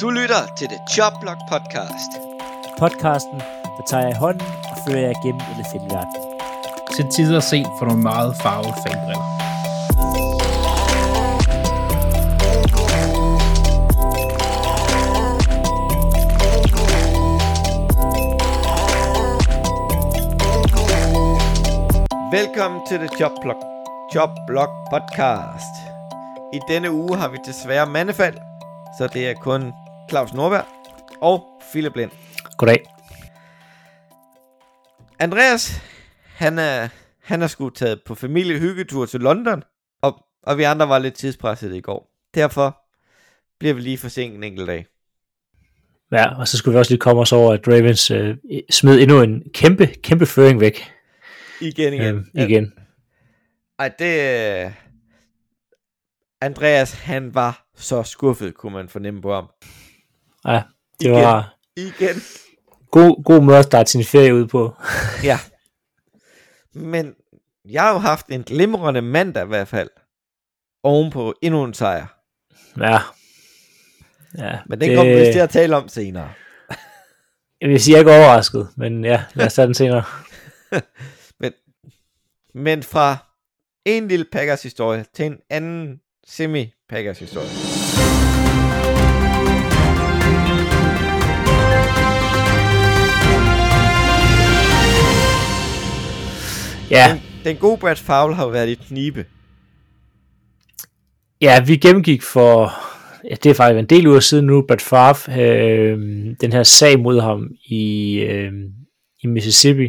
Du lytter til The Jobblock Podcast. Podcasten, der tager jeg i hånden og fører jer gennem elefantverden. Til tider set for nogle meget farvede fanbriller. Velkommen til The Jobblock, Jobblock Podcast. I denne uge har vi desværre mandefald, så det er kun Claus Norberg og Philip Lind. Goddag. Andreas, han er, han er sgu taget på familiehyggetur til London, og, og vi andre var lidt tidspresset i går. Derfor bliver vi lige forsinket en enkelt dag. Ja, og så skulle vi også lige komme os over, at Ravens øh, smed endnu en kæmpe, kæmpe føring væk. Igen, igen. Øhm, igen. Ej, det... Andreas, han var så skuffet, kunne man fornemme på ham. Ja, det Igen. var Igen. god, god måde at starte sin ferie ud på. Ja. Men jeg har jo haft en glimrende mandag i hvert fald. Ovenpå endnu en sejr. Ja. ja Men den det... kommer vi til at tale om senere. Jeg vil sige, jeg er ikke overrasket, men ja, lad os tage den senere. Men, men fra en lille Packers historie til en anden semi-Packers historie. Ja, Den, den gode Brad Favre har jo været i knibe. Ja, vi gennemgik for, ja, det er faktisk en del uger siden nu, Brett Favre, øh, den her sag mod ham i, øh, i Mississippi,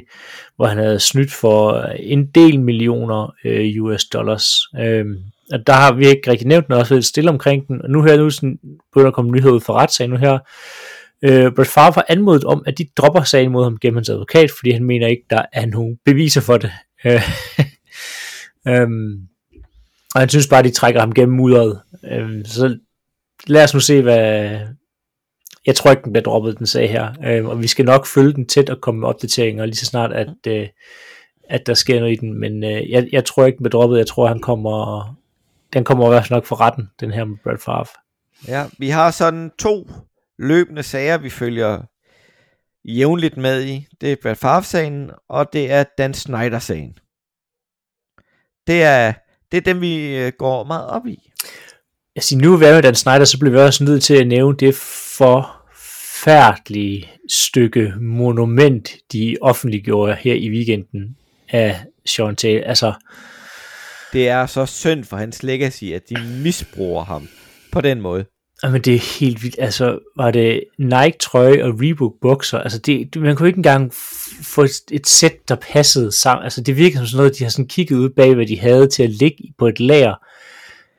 hvor han havde snydt for en del millioner øh, US dollars. Øh, og der har vi ikke rigtig nævnt noget, også været stille omkring den, og nu her nu sådan, begynder der at komme nyheder ud fra retssagen nu her. Øh, Brett Favre har anmodet om, at de dropper sagen mod ham gennem hans advokat, fordi han mener ikke, der er nogen beviser for det. Øh, øhm, og han synes bare, de trækker ham gennem mudderet. Øhm, så lad os nu se, hvad... Jeg tror ikke, den bliver droppet, den sag her. Øhm, og vi skal nok følge den tæt og komme med opdateringer, lige så snart, at, øh, at der sker noget i den. Men øh, jeg, jeg tror ikke, den bliver droppet. Jeg tror, han kommer... Den kommer i hvert fald nok for retten, den her med Brad Favre. Ja, vi har sådan to løbende sager, vi følger jævnligt med i. Det er Brad Favre-sagen, og det er Dan Snyder-sagen. Det er, det er dem, vi øh, går meget op i. Jeg siger, nu er med Dan Snyder, så bliver vi også nødt til at nævne det forfærdelige stykke monument, de offentliggjorde her i weekenden af Sean Taylor. Altså, Det er så synd for hans legacy, at de misbruger ham på den måde. Jamen det er helt vildt, altså var det Nike trøje og Reebok bukser, altså det, det- man kunne ikke engang få et, et sæt, der passede sammen, altså det virker som sådan noget, de har sådan kigget ud bag, hvad de havde til at ligge på et lager,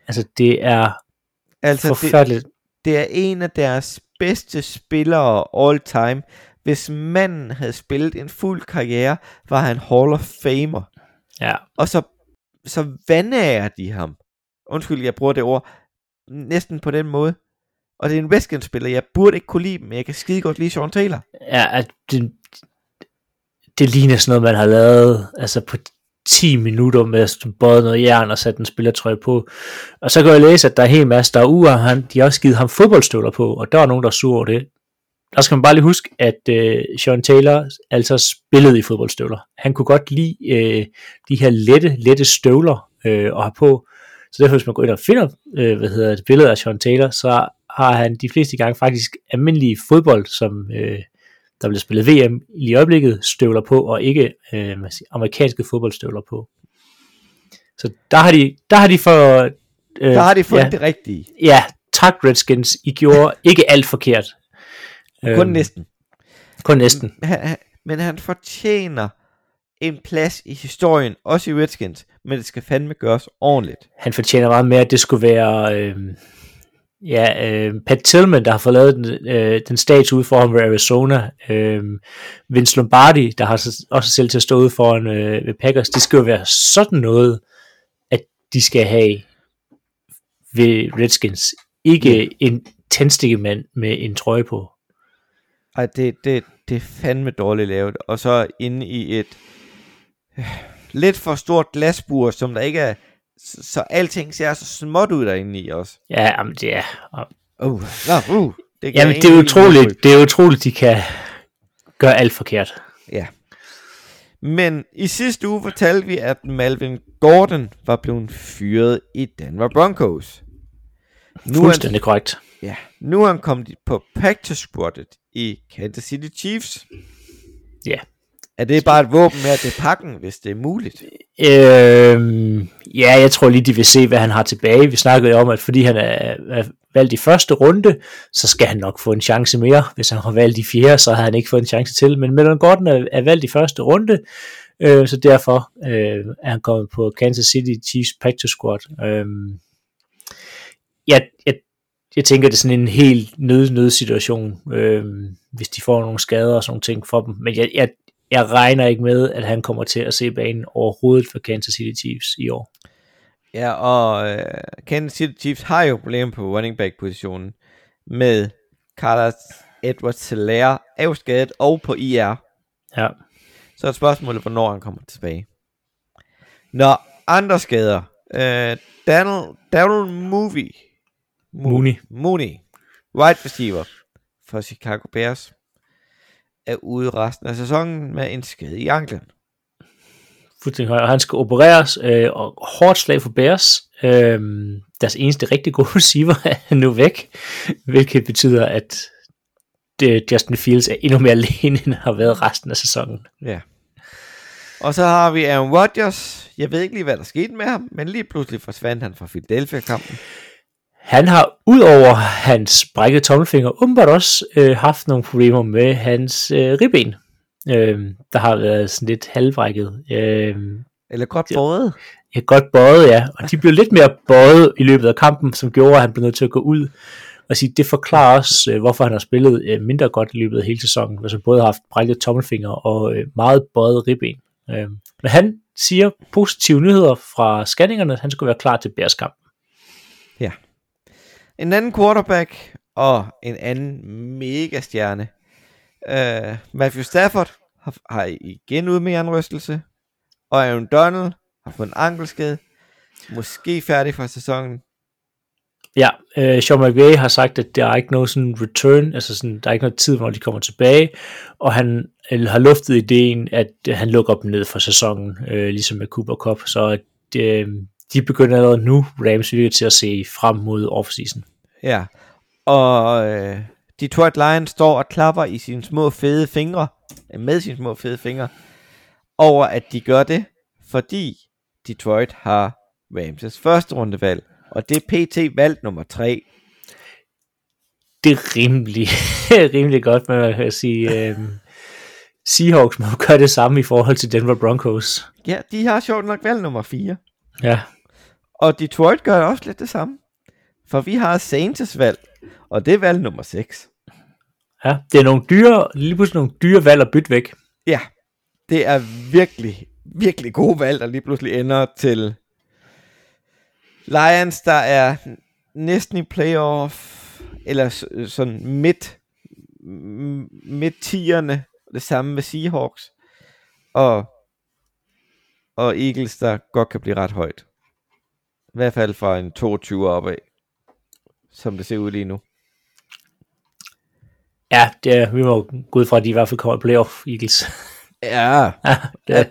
altså det er Altså, det, forfærdeligt, det er en af deres bedste spillere all time. Hvis manden havde spillet en fuld karriere, var han Hall of Famer. ja, Og så, så vandærer de ham. Undskyld, jeg bruger det ord. Næsten på den måde. Og det er en Redskins-spiller. Jeg burde ikke kunne lide dem, men jeg kan skide godt lide Sean Taylor. ja at det, det ligner sådan noget, man har lavet, altså på 10 minutter med at både noget jern og sat en spillertrøje på. Og så kan jeg læse, at der er helt masse, der er uger, han, de har også givet ham fodboldstøvler på, og der er nogen, der er sur over det. Der skal man bare lige huske, at øh, Sean Taylor altså spillede i fodboldstøvler. Han kunne godt lide øh, de her lette, lette støvler øh, at have på. Så derfor, hvis man går ind og finder øh, hvad hedder det, billede af Sean Taylor, så har han de fleste gange faktisk almindelige fodbold, som øh, der bliver spillet VM i øjeblikket, støvler på, og ikke øh, amerikanske fodboldstøvler på. Så der har de, der har de for... Øh, Der har de fundet ja, det rigtige. Ja, tak Redskins, I gjorde ikke alt forkert. Kun Øhm, næsten. Kun næsten. Han- men han fortjener en plads i historien, også i Redskins, men det skal fandme gøres ordentligt. Han fortjener meget mere, at det skulle være... Øh, ja, øh, Pat Tillman, der har fået lavet den, øh, den statue foran ved Arizona. Øh, Vince Lombardi, der har så- også selv til at stå ude foran øh, ved Packers. Det skal jo være sådan noget, at de skal have ved Redskins. Ikke en tændstikkemand med en trøje på. Ej, det, det, det er fandme dårligt lavet. Og så inde i et øh, lidt for stort glasbur, som der ikke er, så, så alting ser så småt ud derinde i også. Ja, jamen det er... Uh, no, uh. Det Jamen, det er utroligt, det er utroligt, de kan gøre alt forkert. Ja. Men i sidste uge fortalte vi, at Malvin Gordon var blevet fyret i Denver Broncos. Nu er, han, Fuldstændig korrekt. ja, nu er han kommet på practice squadet i Kansas City Chiefs. Ja. Er det bare et våben med til pakken, hvis det er muligt? Øhm, ja, jeg tror lige, de vil se, hvad han har tilbage. Vi snakkede jo om, at fordi han er, er valgt i første runde, så skal han nok få en chance mere. Hvis han har valgt i fjerde, så har han ikke fået en chance til. Men Melon Gordon er, er valgt i første runde, øh, så derfor øh, er han kommet på Kansas City Chiefs practice squad. Øh, jeg, jeg, jeg tænker, det er sådan en helt nød, nødsituation, øh, hvis de får nogle skader og sådan nogle ting for dem. Men jeg, jeg, jeg regner ikke med, at han kommer til at se banen overhovedet for Kansas City Chiefs i år. Ja, og øh, Kansas City Chiefs har jo problemer på running back positionen med Carlos Edwards Hilaire er jo skadet og på IR. Ja. Så er spørgsmålet, hvornår han kommer tilbage. Nå, andre skader. Øh, Daniel, Daryl Movie. Mo- Mooney. Mooney. Wide receiver for Chicago Bears. Er ude resten af sæsonen med en skade i anklen. Fuldstændig højt. Og han skal opereres, øh, og hårdt slag for Bears. Øh, deres eneste rigtig gode receiver er nu væk, hvilket betyder, at det, Justin Fields er endnu mere alene, end han har været resten af sæsonen. Ja. Og så har vi Aaron Rodgers. Jeg ved ikke lige, hvad der skete med ham, men lige pludselig forsvandt han fra Philadelphia-kampen. Han har udover hans brækkede tommelfinger åbenbart også øh, haft nogle problemer med hans øh, ribben. Øh, der har været sådan lidt halvbrækket. Øh, Eller godt både. Ja, godt bøjet, ja. Og de blev lidt mere bøjet i løbet af kampen, som gjorde, at han blev nødt til at gå ud. Og sige, det forklarer også, øh, hvorfor han har spillet øh, mindre godt i løbet af hele sæsonen. Altså både har haft brækket tommelfinger og øh, meget bøjet ribben. Men han siger positive nyheder fra scanningerne. Han skulle være klar til Bears-kamp. En anden quarterback og en anden mega stjerne. Uh, øh, Matthew Stafford har, har igen ud med rystelse. Og Aaron Donald har fået en ankelskade. Måske færdig for sæsonen. Ja, øh, Sean McVay har sagt, at der er ikke noget sådan return, altså sådan, der er ikke noget tid, hvor de kommer tilbage, og han eller, har luftet ideen, at han lukker dem ned for sæsonen, øh, ligesom med Cooper Cup, så at, øh, de begynder allerede nu, Rams virker til at se frem mod offseason. Ja. Og uh, Detroit Lions står og klapper i sine små fede fingre, med sine små fede fingre, over at de gør det, fordi Detroit har Rams' første rundevalg. Og det er PT valg nummer 3. Det er rimelig, rimelig godt, man kan sige, øh, Seahawks må gøre det samme i forhold til Denver Broncos. Ja, de har sjovt nok valg nummer 4. Ja, Og Detroit gør også lidt det samme. For vi har Saints valg, og det er valg nummer 6. ja det er nogle dyre, lige pludselig nogle dyre valg at bytte væk. Ja, det er virkelig, virkelig gode valg, der lige pludselig ender til Lions, der er næsten i playoff, eller sådan midt, midt tierne, det samme med Seahawks, og, og Eagles, der godt kan blive ret højt. I hvert fald fra en 22 opad, som det ser ud lige nu. Ja, det er, vi må gå ud fra, at de i hvert fald kommer i playoff, Eagles. Ja, ja, det er,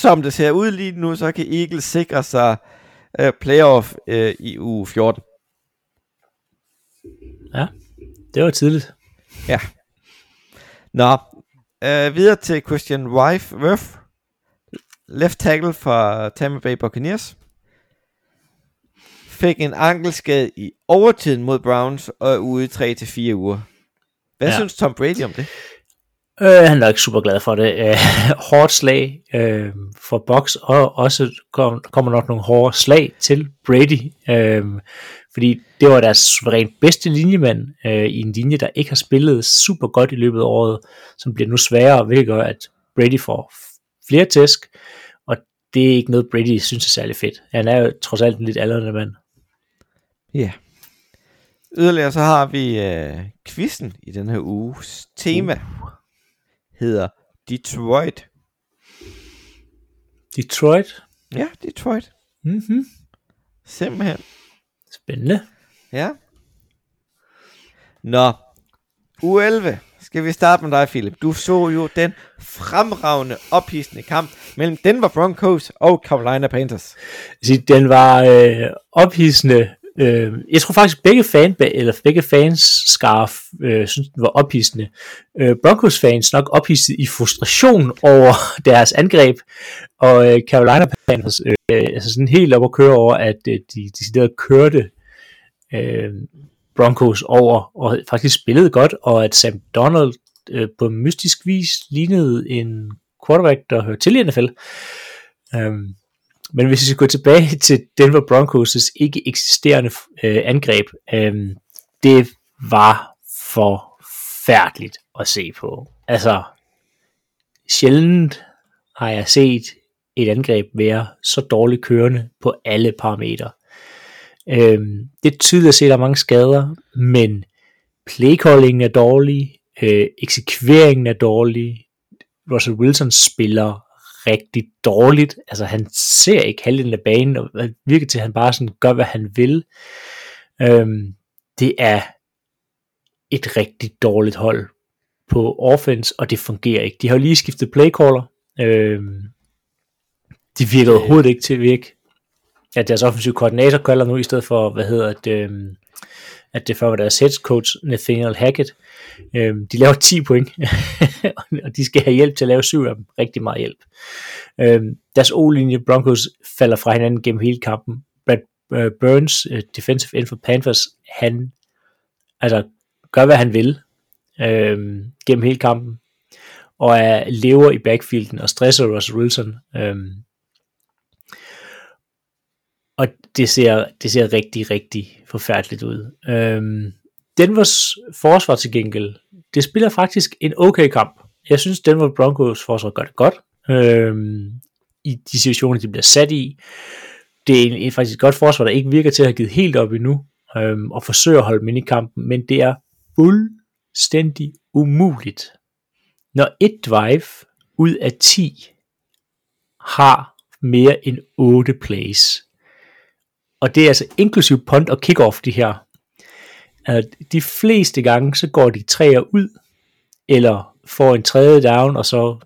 som det ser ud lige nu, så kan Eagles sikre sig uh, playoff uh, i uge 14. ja, det var tidligt. Ja. Nå, uh, videre til Christian Wife Worth, left tackle for Tampa Bay Buccaneers. Fik en ankelskade i overtiden mod Browns og er ude i 3-4 uger. Hvad Ja. synes Tom Brady om det? Øh, han er ikke super glad for det. Øh, hårdt slag øh, for Box, og også kom, kommer nok nogle hårde slag til Brady, øh, fordi det var deres suverænt bedste linjemand øh, i en linje, der ikke har spillet super godt i løbet af året, som bliver nu sværere, hvilket gør, at Brady får flere tæsk, og det er ikke noget, Brady synes er særlig fedt. Han er jo trods alt en lidt aldrende mand. Ja. Yeah. Yderligere så har vi øh, quizzen i den her uges tema. Uh. Hedder Detroit. Detroit. Ja, Detroit. Mm-hmm. Simpelthen. Spændende. Ja. Nå, u 11. Skal vi starte med dig, Philip? Du så jo den fremragende, ophidsende kamp mellem Denver Broncos og Carolina Panthers. Altså, Den var øh, ophidsende. Øh, jeg tror faktisk, begge, fan, eller begge fans scarf øh, synes, den var ophidsende. Øh, Broncos fans nok ophidset i frustration over deres angreb, og øh, Carolina Panthers øh, altså sådan helt op at køre over, at øh, de decideret kørte øh, Broncos over, og faktisk spillede godt, og at Sam Donald øh, på mystisk vis lignede en quarterback, der hører til i NFL. Um, øhm, men hvis vi skal gå tilbage til Denver Broncos' ikke eksisterende øh, angreb, øh, det var forfærdeligt at se på. Altså, sjældent har jeg set et angreb være så dårligt kørende på alle parametre. Øhm, det er tydeligt at se, at der er mange skader, men playcallingen er dårlig, øh, eksekveringen er dårlig, Russell Wilson spiller rigtig dårligt, altså han ser ikke halvdelen af banen, og virker til, at han bare sådan gør, hvad han vil. Øhm, det er et rigtig dårligt hold på offense, og det fungerer ikke. De har jo lige skiftet playcaller, øhm, de virker overhovedet ikke til at virke at deres offensiv koordinator kalder nu, i stedet for, hvad hedder det, øhm, at det før var deres head coach, Nathaniel Hackett. Øhm, de laver 10 point, og de skal have hjælp til at lave 7 af dem. Rigtig meget hjælp. Øhm, deres O-linje Broncos falder fra hinanden gennem hele kampen. Brad øh, Burns, øh, defensive end for Panthers, han altså, gør, hvad han vil øhm, gennem hele kampen, og er lever i backfielden og stresser Russell Wilson. Øhm, og det ser, det ser rigtig, rigtig forfærdeligt ud. Øhm, Denvers forsvar til gengæld, det spiller faktisk en okay kamp. Jeg synes, Denver Broncos forsvar gør det godt. Øhm, I de situationer, de bliver sat i. Det er en, en faktisk et godt forsvar, der ikke virker til at have givet helt op endnu, øhm, og forsøger at holde dem i kampen, men det er fuldstændig umuligt. Når et drive ud af 10 har mere end 8 plays, og det er altså inklusiv punt og kickoff, de her. Øh, de fleste gange, så går de træer ud, eller får en tredje down, og så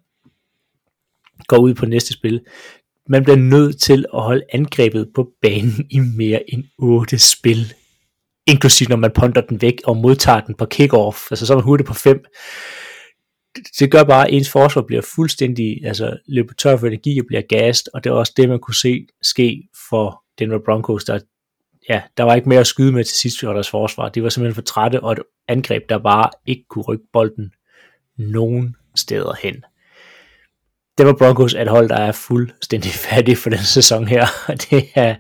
går ud på næste spil. Man bliver nødt til at holde angrebet på banen i mere end 8 spil. Inklusiv når man punter den væk og modtager den på kickoff. Altså så er man hurtigt på 5 det gør bare, at ens forsvar bliver fuldstændig altså, løbet tør for energi og bliver gast, og det er også det, man kunne se ske for Denver Broncos, der, ja, der var ikke mere at skyde med til sidst for deres forsvar. De var simpelthen for trætte, og et angreb, der bare ikke kunne rykke bolden nogen steder hen. Denver Broncos er et hold, der er fuldstændig færdig for den sæson her. Det er,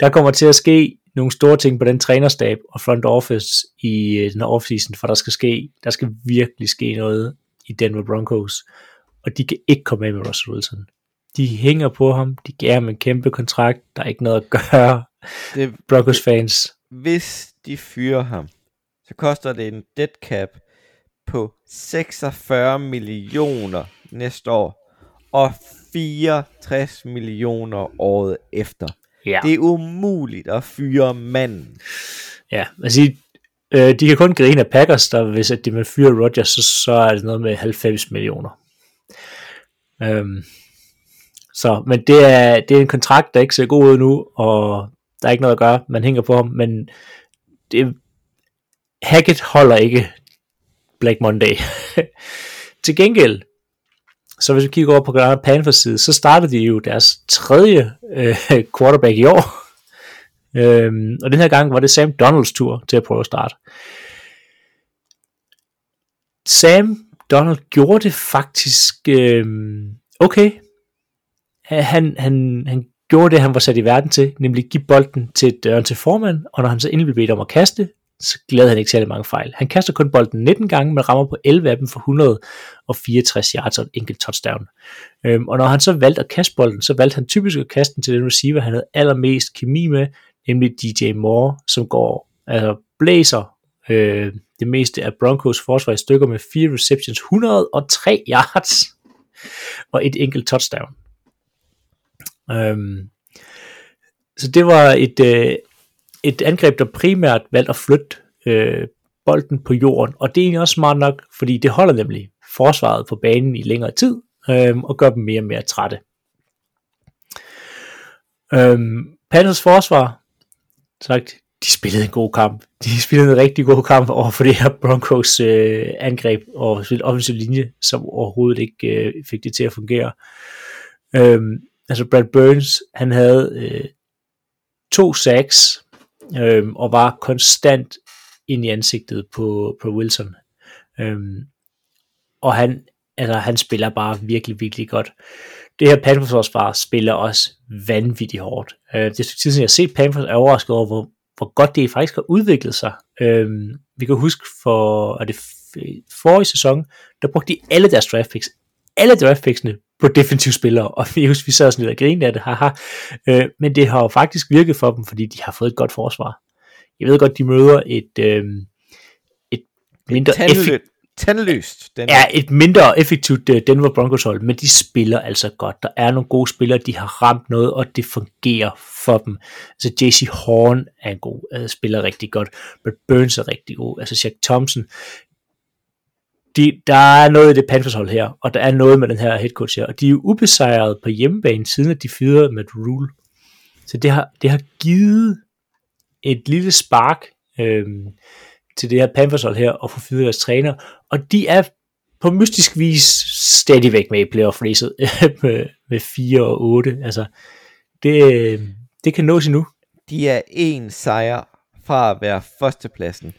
der kommer til at ske nogle store ting på den trænerstab og front office i øh, den her offseason, for der skal ske, der skal virkelig ske noget i Denver Broncos, og de kan ikke komme af med Russell Wilson. De hænger på ham, de giver ham en kæmpe kontrakt, der er ikke noget at gøre. Det, Broncos fans. Hvis de fyrer ham, så koster det en dead cap på 46 millioner næste år, og 64 millioner året efter. Ja. Det er umuligt at fyre manden. Ja, altså Øh, de kan kun grine af Packers, der hvis at de vil fyre Rodgers, så, så er det noget med 90 millioner. Øhm, så, men det er, det er en kontrakt, der ikke ser god ud nu, og der er ikke noget at gøre. Man hænger på ham, men det, Hackett holder ikke Black Monday. Til gengæld, så hvis vi kigger over på Panthers side, så startede de jo deres tredje øh, quarterback i år. Øhm, og den her gang var det Sam Donalds tur til at prøve at starte. Sam Donald gjorde det faktisk øh, okay. Han, han, han gjorde det, han var sat i verden til, nemlig give bolden til døren til formand, og når han så endelig blev bedt om at kaste, så glæder han ikke særlig mange fejl. Han kaster kun bolden 19 gange, men rammer på 11 af dem for 164 yards og en enkelt touchdown. Øhm, og når han så valgte at kaste bolden, så valgte han typisk at kaste den til den receiver, han havde allermest kemi med, nemlig DJ Moore, som går, altså blæser øh, det meste af Broncos forsvar i stykker med fire receptions, 103 yards og et enkelt touchdown. Øhm, så det var et, øh, et angreb, der primært valgte at flytte øh, bolden på jorden, og det er egentlig også smart nok, fordi det holder nemlig forsvaret på banen i længere tid, øhm, og gør dem mere og mere trætte. Øhm, Panthers forsvar, sagt, de spillede en god kamp. De spillede en rigtig god kamp over for det her Broncos øh, angreb og offensiv linje, som overhovedet ikke øh, fik det til at fungere. Øhm, altså Brad Burns, han havde øh, to sacks, øh, og var konstant ind i ansigtet på, på Wilson. Øh, og han, altså, han spiller bare virkelig, virkelig godt. Det her Panthers forsvar spiller også vanvittigt hårdt. Øh, det er tid siden, jeg har set Panthers, er overrasket over, hvor, hvor godt det faktisk har udviklet sig. Øh, vi kan huske for, at det forrige sæson, der brugte de alle deres draft picks. Alle draft picksene på defensive spillere, og husker, vi sad sådan lidt og grinede af det, haha. Øh, men det har jo faktisk virket for dem, fordi de har fået et godt forsvar. Jeg ved godt, de møder et, øh, et mindre effektivt tandløst. Den er et mindre effektivt øh, Denver Broncos hold, men de spiller altså godt. Der er nogle gode spillere, de har ramt noget, og det fungerer for dem. Altså JC Horn er en god, altså spiller rigtig godt. But Burns er rigtig god. Altså Jack Thompson. De, der er noget i det Panthers hold her, og der er noget med den her head coach her, og de er jo ubesejret på hjemmebane, siden at de fyrede med Rule. Så det har, det har givet et lille spark øhm, til det her Panthers hold her, og få fyret deres træner, og de er på mystisk vis stadigvæk med i playoff racet med, med 4 og 8. Altså, det, øhm, det kan nås endnu. De er en sejr fra at være førstepladsen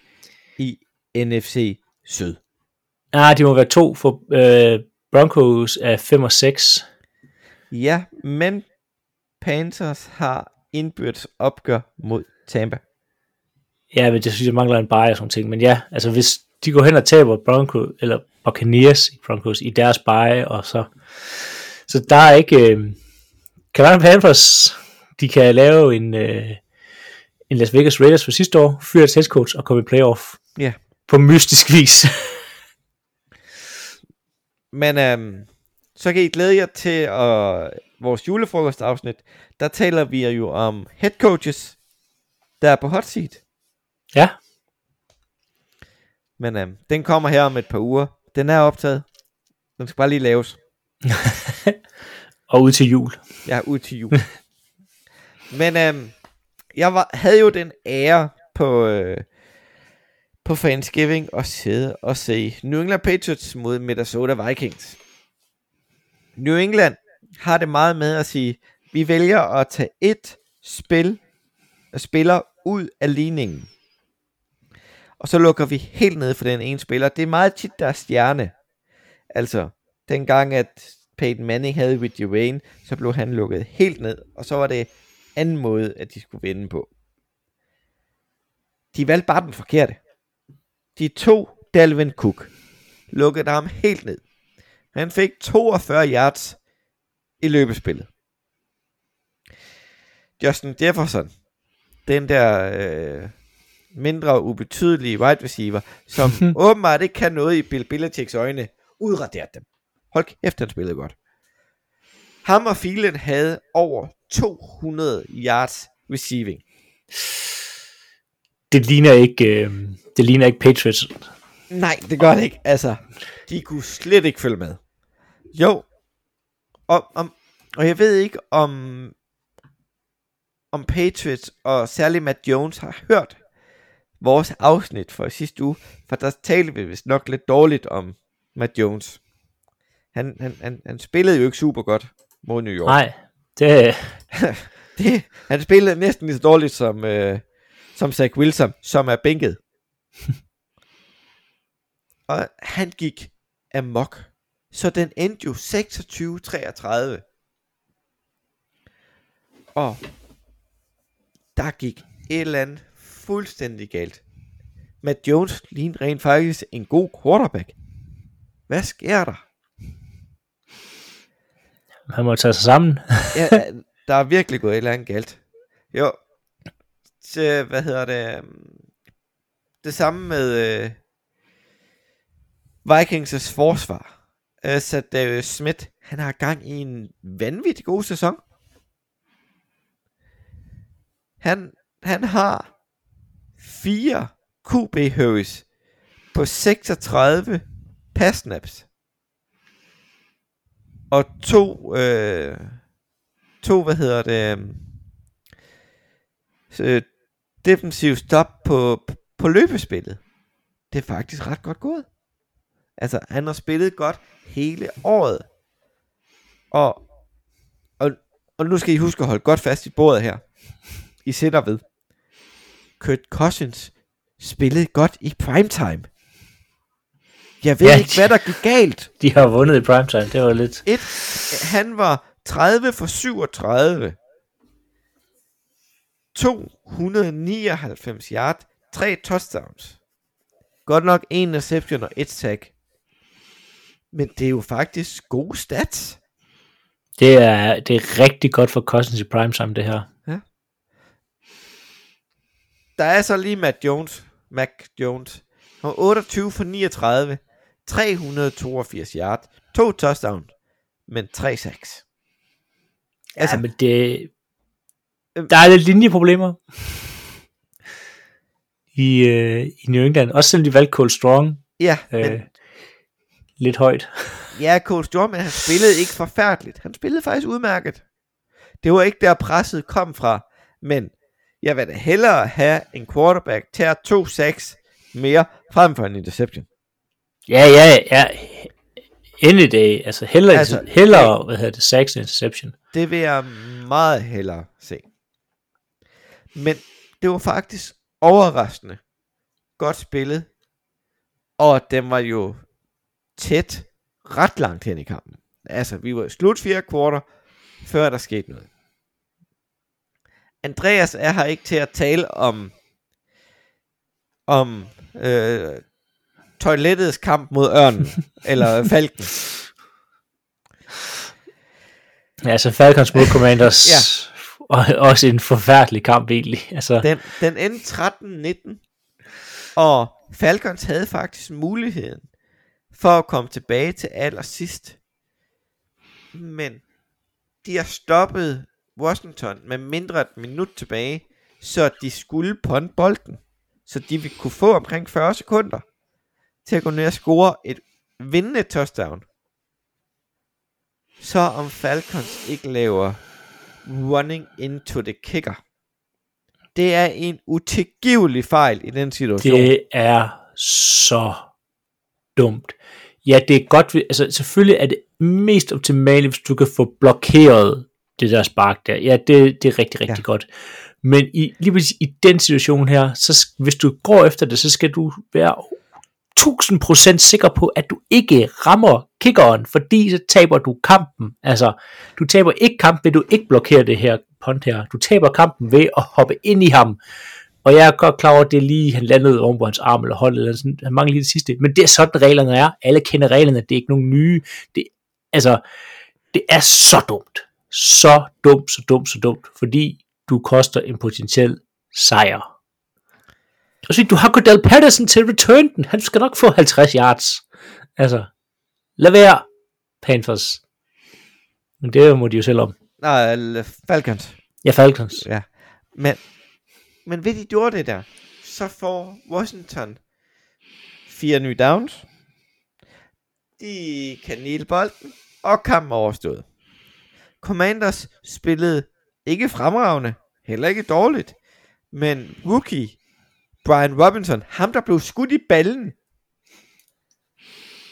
i NFC Syd. Ah, de må være to, for øh, Broncos er 5 og 6. Ja, men Panthers har indbyrdes opgør mod Tampa. Ja, men det synes jeg mangler en bare og sådan ting. Men ja, altså hvis de går hen og taber Broncos, eller Buccaneers i Broncos i deres bye, og så, så der er ikke, øh, Carolina Panthers, de kan lave en, øh, en Las Vegas Raiders for sidste år, fyre et coach og komme i playoff. Ja. På mystisk vis. Men øhm, så kan I glæde jer til at, vores julefrokostafsnit. Der taler vi jo om head coaches, der er på hot seat. Ja. Men øhm, den kommer her om et par uger. Den er optaget. Den skal bare lige laves. og ud til jul. Ja, ud til jul. Men øhm, jeg var, havde jo den ære på, øh, på Thanksgiving og sidde og se New England Patriots mod Minnesota Vikings. New England har det meget med at sige, vi vælger at tage et spil, og spiller ud af ligningen og så lukker vi helt ned for den ene spiller. Det er meget tit der er stjerne. Altså, dengang at Peyton Manning havde Ricky Wayne, så blev han lukket helt ned, og så var det anden måde, at de skulle vinde på. De valgte bare den forkerte. De to Dalvin Cook, lukkede ham helt ned. Han fik 42 yards i løbespillet. Justin Jefferson, den der øh, mindre ubetydelige wide receiver, som åbenbart ikke kan noget i Bill Belichicks øjne, udraderede dem. Hold kæft, han spillede godt. Ham og Filen havde over 200 yards receiving. Det ligner ikke, øh, det ligner ikke Patriots. Nej, det gør det ikke. Altså, de kunne slet ikke følge med. Jo, og, om, og jeg ved ikke, om, om Patriots og særligt Matt Jones har hørt vores afsnit for sidste uge, for der talte vi vist nok lidt dårligt om Matt Jones. Han, han, han, han spillede jo ikke super godt mod New York. Nej, det... det han spillede næsten lige så dårligt som, øh, som Zach Wilson, som er bænket. og han gik amok. Så den endte jo 26-33. Og der gik et eller andet fuldstændig galt. Matt Jones lignede rent faktisk en god quarterback. Hvad sker der? Han må tage sig sammen. ja, der er virkelig gået et eller andet galt. Jo, øh, hvad hedder det? Øh, det samme med øh, Vikings' forsvar. Øh, så David Smith, han har gang i en vanvittig god sæson. Han, han har fire QB hurries på 36 pass snaps. Og to, øh, to, hvad hedder det, øh, øh defensiv stop på, på løbespillet. Det er faktisk ret godt gået. Altså, han har spillet godt hele året. Og, og, og nu skal I huske at holde godt fast i bordet her. I sætter ved. Kurt Cousins spillede godt i primetime. Jeg ved Ja, ikke, hvad der gik galt. De har vundet i primetime, det var lidt... Et, han var 30 for 37. 299 yard, tre touchdowns. Godt nok en interception og et sack. Men det er jo faktisk gode stats. Det er, det er rigtig godt for Cousins i primetime, det her. Der er så lige Matt Jones. Mac Jones. Han var 28 for 39. 382 yard. To touchdown. Men tre sacks. Altså, Altså- ja, men det... Der er lidt linjeproblemer i, øh, i New England. Også selvom de valgte Cole Strong Ja, øh, men, lidt højt. ja, Cole Storm, men han spillede ikke forfærdeligt. Han spillede faktisk udmærket. Det var ikke der presset kom fra. Men jeg vil da hellere have en quarterback til to sacks mere frem for en interception. Ja, ja, ja. Any day. Altså hellere, Altså, hellere hvad hedder det, sacks and interception. Det vil jeg meget hellere se. Men det var faktisk overraskende godt spillet. Og den var jo tæt ret langt hen i kampen. Altså, vi var slut fire kvarter, før der skete noget. Andreas er her ikke til at tale om om øh, toilettets kamp mod ørnen, eller falken. Ja, altså Falcons mod Commanders. Ja. Og også en forfærdelig kamp egentlig. Altså, Den, den endte 13-19, og Falcons havde faktisk muligheden for at komme tilbage til allersidst. Men de har stoppet Washington med mindre et minut tilbage, så de skulle ponde bolden, så de ville kunne få omkring 40 sekunder til at gå ned og score et vindende touchdown. Så om Falcons ikke laver running into the kicker. Det er en utilgivelig fejl i den situation. det er så dumt. Ja, det er godt, altså selvfølgelig er det mest optimale, hvis du kan få blokeret det der spark der. Ja, det, det er rigtig, rigtig Ja. godt. Men i, lige præcis i den situation her, så hvis du går efter det, så skal du være 1000% sikker på, at du ikke rammer kickeren, fordi så taber du kampen. Altså, du taber ikke kampen ved, du ikke blokerer det her punt her. Du taber kampen ved at hoppe ind i ham. Og jeg er godt klar over, at det er lige, han landede oven på hans arm eller hånd, eller sådan, han mangler lige det sidste. Men det er sådan, reglerne er. Alle kender reglerne, det er ikke nogen nye. Det, altså, det er så dumt. Så dumt, så dumt, så dumt. Fordi du koster en potentiel sejr. Og så du har Cordell Patterson til return den. Han skal nok få 50 yards. Altså, lad være, Panthers. Men det må de jo selv om. Nej, Falcons. Ja, Falcons. Ja. Men, men ved de gjorde det der, så får Washington fire nye downs. De kan næle bolden, og kampen er overstået. Commanders spillede ikke fremragende, heller ikke dårligt, men rookie Brian Robinson, ham der blev skudt i ballen,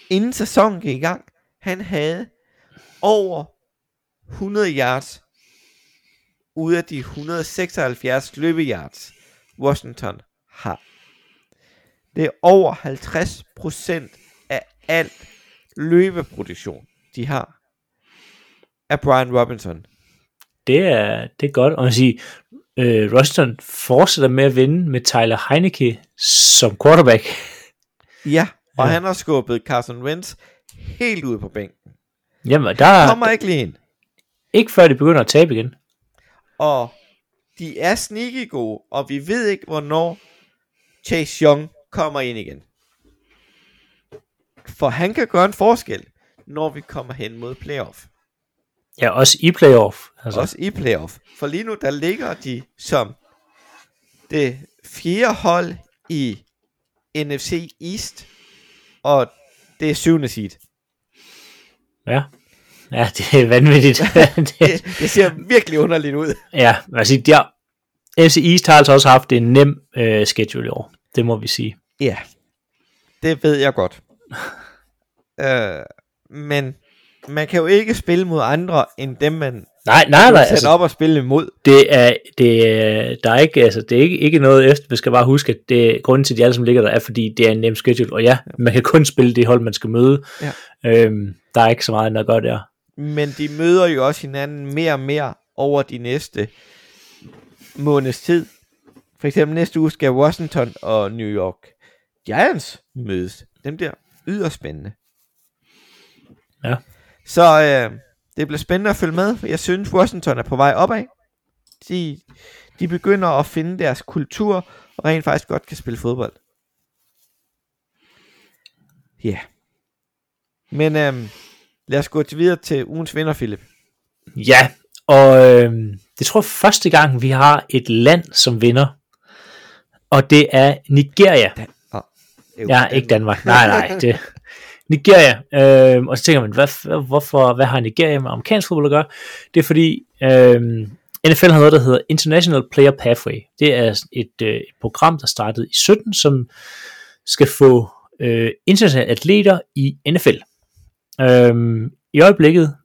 inden sæsonen gik i gang, han havde over 100 yards ud af de 176 løbeyards, Washington har. Det er over 50% af al løbeproduktion, de har, af Brian Robinson. Det er, det er godt. Og man siger, øh, Washington fortsætter med at vinde med Tyler Heineke som quarterback. Ja, og Ja. han har skubbet Carson Wentz helt ud på bænken. Jamen, der Kommer er ikke lige ind. ikke før de begynder at tabe igen. Og de er sneaky gode, og vi ved ikke, hvornår Chase Young kommer ind igen. For han kan gøre en forskel, når vi kommer hen mod playoff. Ja, også i playoff. Altså, Også i playoff. For lige nu, der ligger de som det fjerde hold i NFC East, og det er syvende seed. Ja. Ja, det er vanvittigt. det, Det, ser virkelig underligt ud. ja, altså, har, FC East har altså også haft en nem øh, schedule i år. Det må vi sige. Ja, det ved jeg godt. øh, men man kan jo ikke spille mod andre, end dem man Nej, nej, nej. altså, op og spille imod. det er, det er, der er ikke, altså, det er ikke, ikke noget efter. Vi skal bare huske, at det, grunden til, at de alle sammen ligger der, er, fordi det er en nem schedule. Og ja, man kan kun spille det hold, man skal møde. Ja. Øhm, der er ikke så meget andet at gøre der. Men de møder jo også hinanden mere og mere over de næste måneds tid. For eksempel næste uge skal Washington og New York Giants mødes. Dem bliver yderst spændende. Ja. Så øh, det bliver spændende at følge med. Jeg synes, Washington er på vej opad. De, de begynder at finde deres kultur, og rent faktisk godt kan spille fodbold. Ja. Yeah. Men øhm, lad os gå til videre til ugens vinder, Philip. Ja, og øh, det tror jeg første gang, vi har et land, som vinder. Og det er Nigeria. Jo, Ja, ikke Danmark. Nej, nej. Det, Nigeria. Øh, og så tænker man, hvad, hvorfor, hvad har Nigeria med amerikansk fodbold at gøre? Det er fordi, øh, NFL har noget, der hedder International Player Pathway. Det er et, øh, et program, der startede i 17, som skal få øh, internationale atleter i NFL. Øh, I øjeblikket,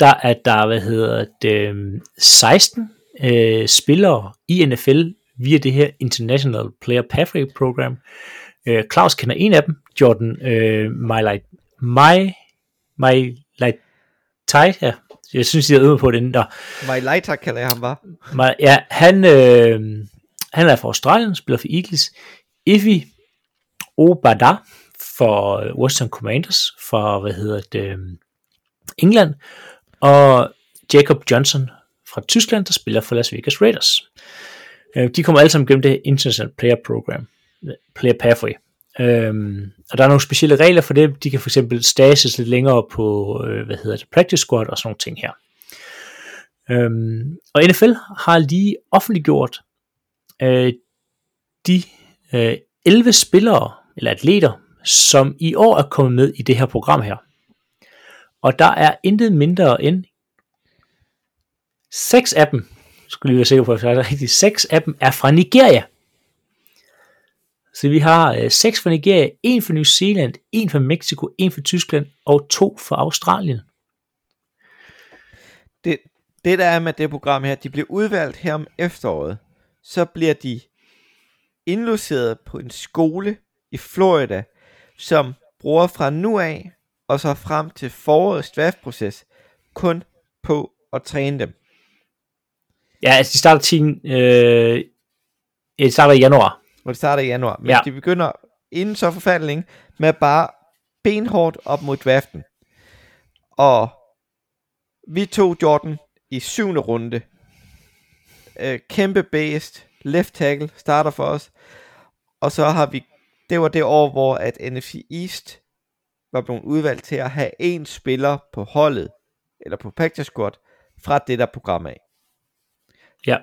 der er der, hvad hedder det, 16 øh, spillere i NFL via det her International Player Pathway Program. Øh, Claus kender en af dem, Jordan øh, My My My ja. Jeg synes, jeg er ude på den der. My Lighter kalder jeg ham bare. My, ja, han, øh, han er fra Australien, spiller for Eagles. Ifi Obada for Western Commanders for, hvad hedder det, øh, England. Og Jacob Johnson fra Tyskland, der spiller for Las Vegas Raiders. Øh, de kommer alle sammen gennem det International Player Program, Player Pathway. Øhm, og der er nogle specielle regler for det. De kan for eksempel stages lidt længere på, øh, hvad hedder det, practice squad og sådan nogle ting her. Øhm, og NFL har lige offentliggjort øh, de øh, 11 spillere, eller atleter, som i år er kommet med i det her program her. Og der er intet mindre end seks af dem, skulle lige være sikker på, at jeg er rigtigt, seks af dem er fra Nigeria. Så vi har øh, seks fra Nigeria, en fra New Zealand, en fra Mexico, en fra Tyskland og to fra Australien. Det, det der er med det program her, de bliver udvalgt her om efteråret. Så bliver de indlogeret på en skole i Florida, som bruger fra nu af og så frem til forårets draftproces kun på at træne dem. Ja, altså de starter 10, øh, de starter i januar. Og det starter i januar. Men Ja. de begynder inden så forfærdelig længe med bare benhårdt op mod draften. Og vi tog Jordan i syvende runde. Øh, kæmpe based, left tackle, starter for os. Og så har vi, det var det år, hvor at NFC East var blevet udvalgt til at have en spiller på holdet, eller på practice squad, fra det der program af. Ja.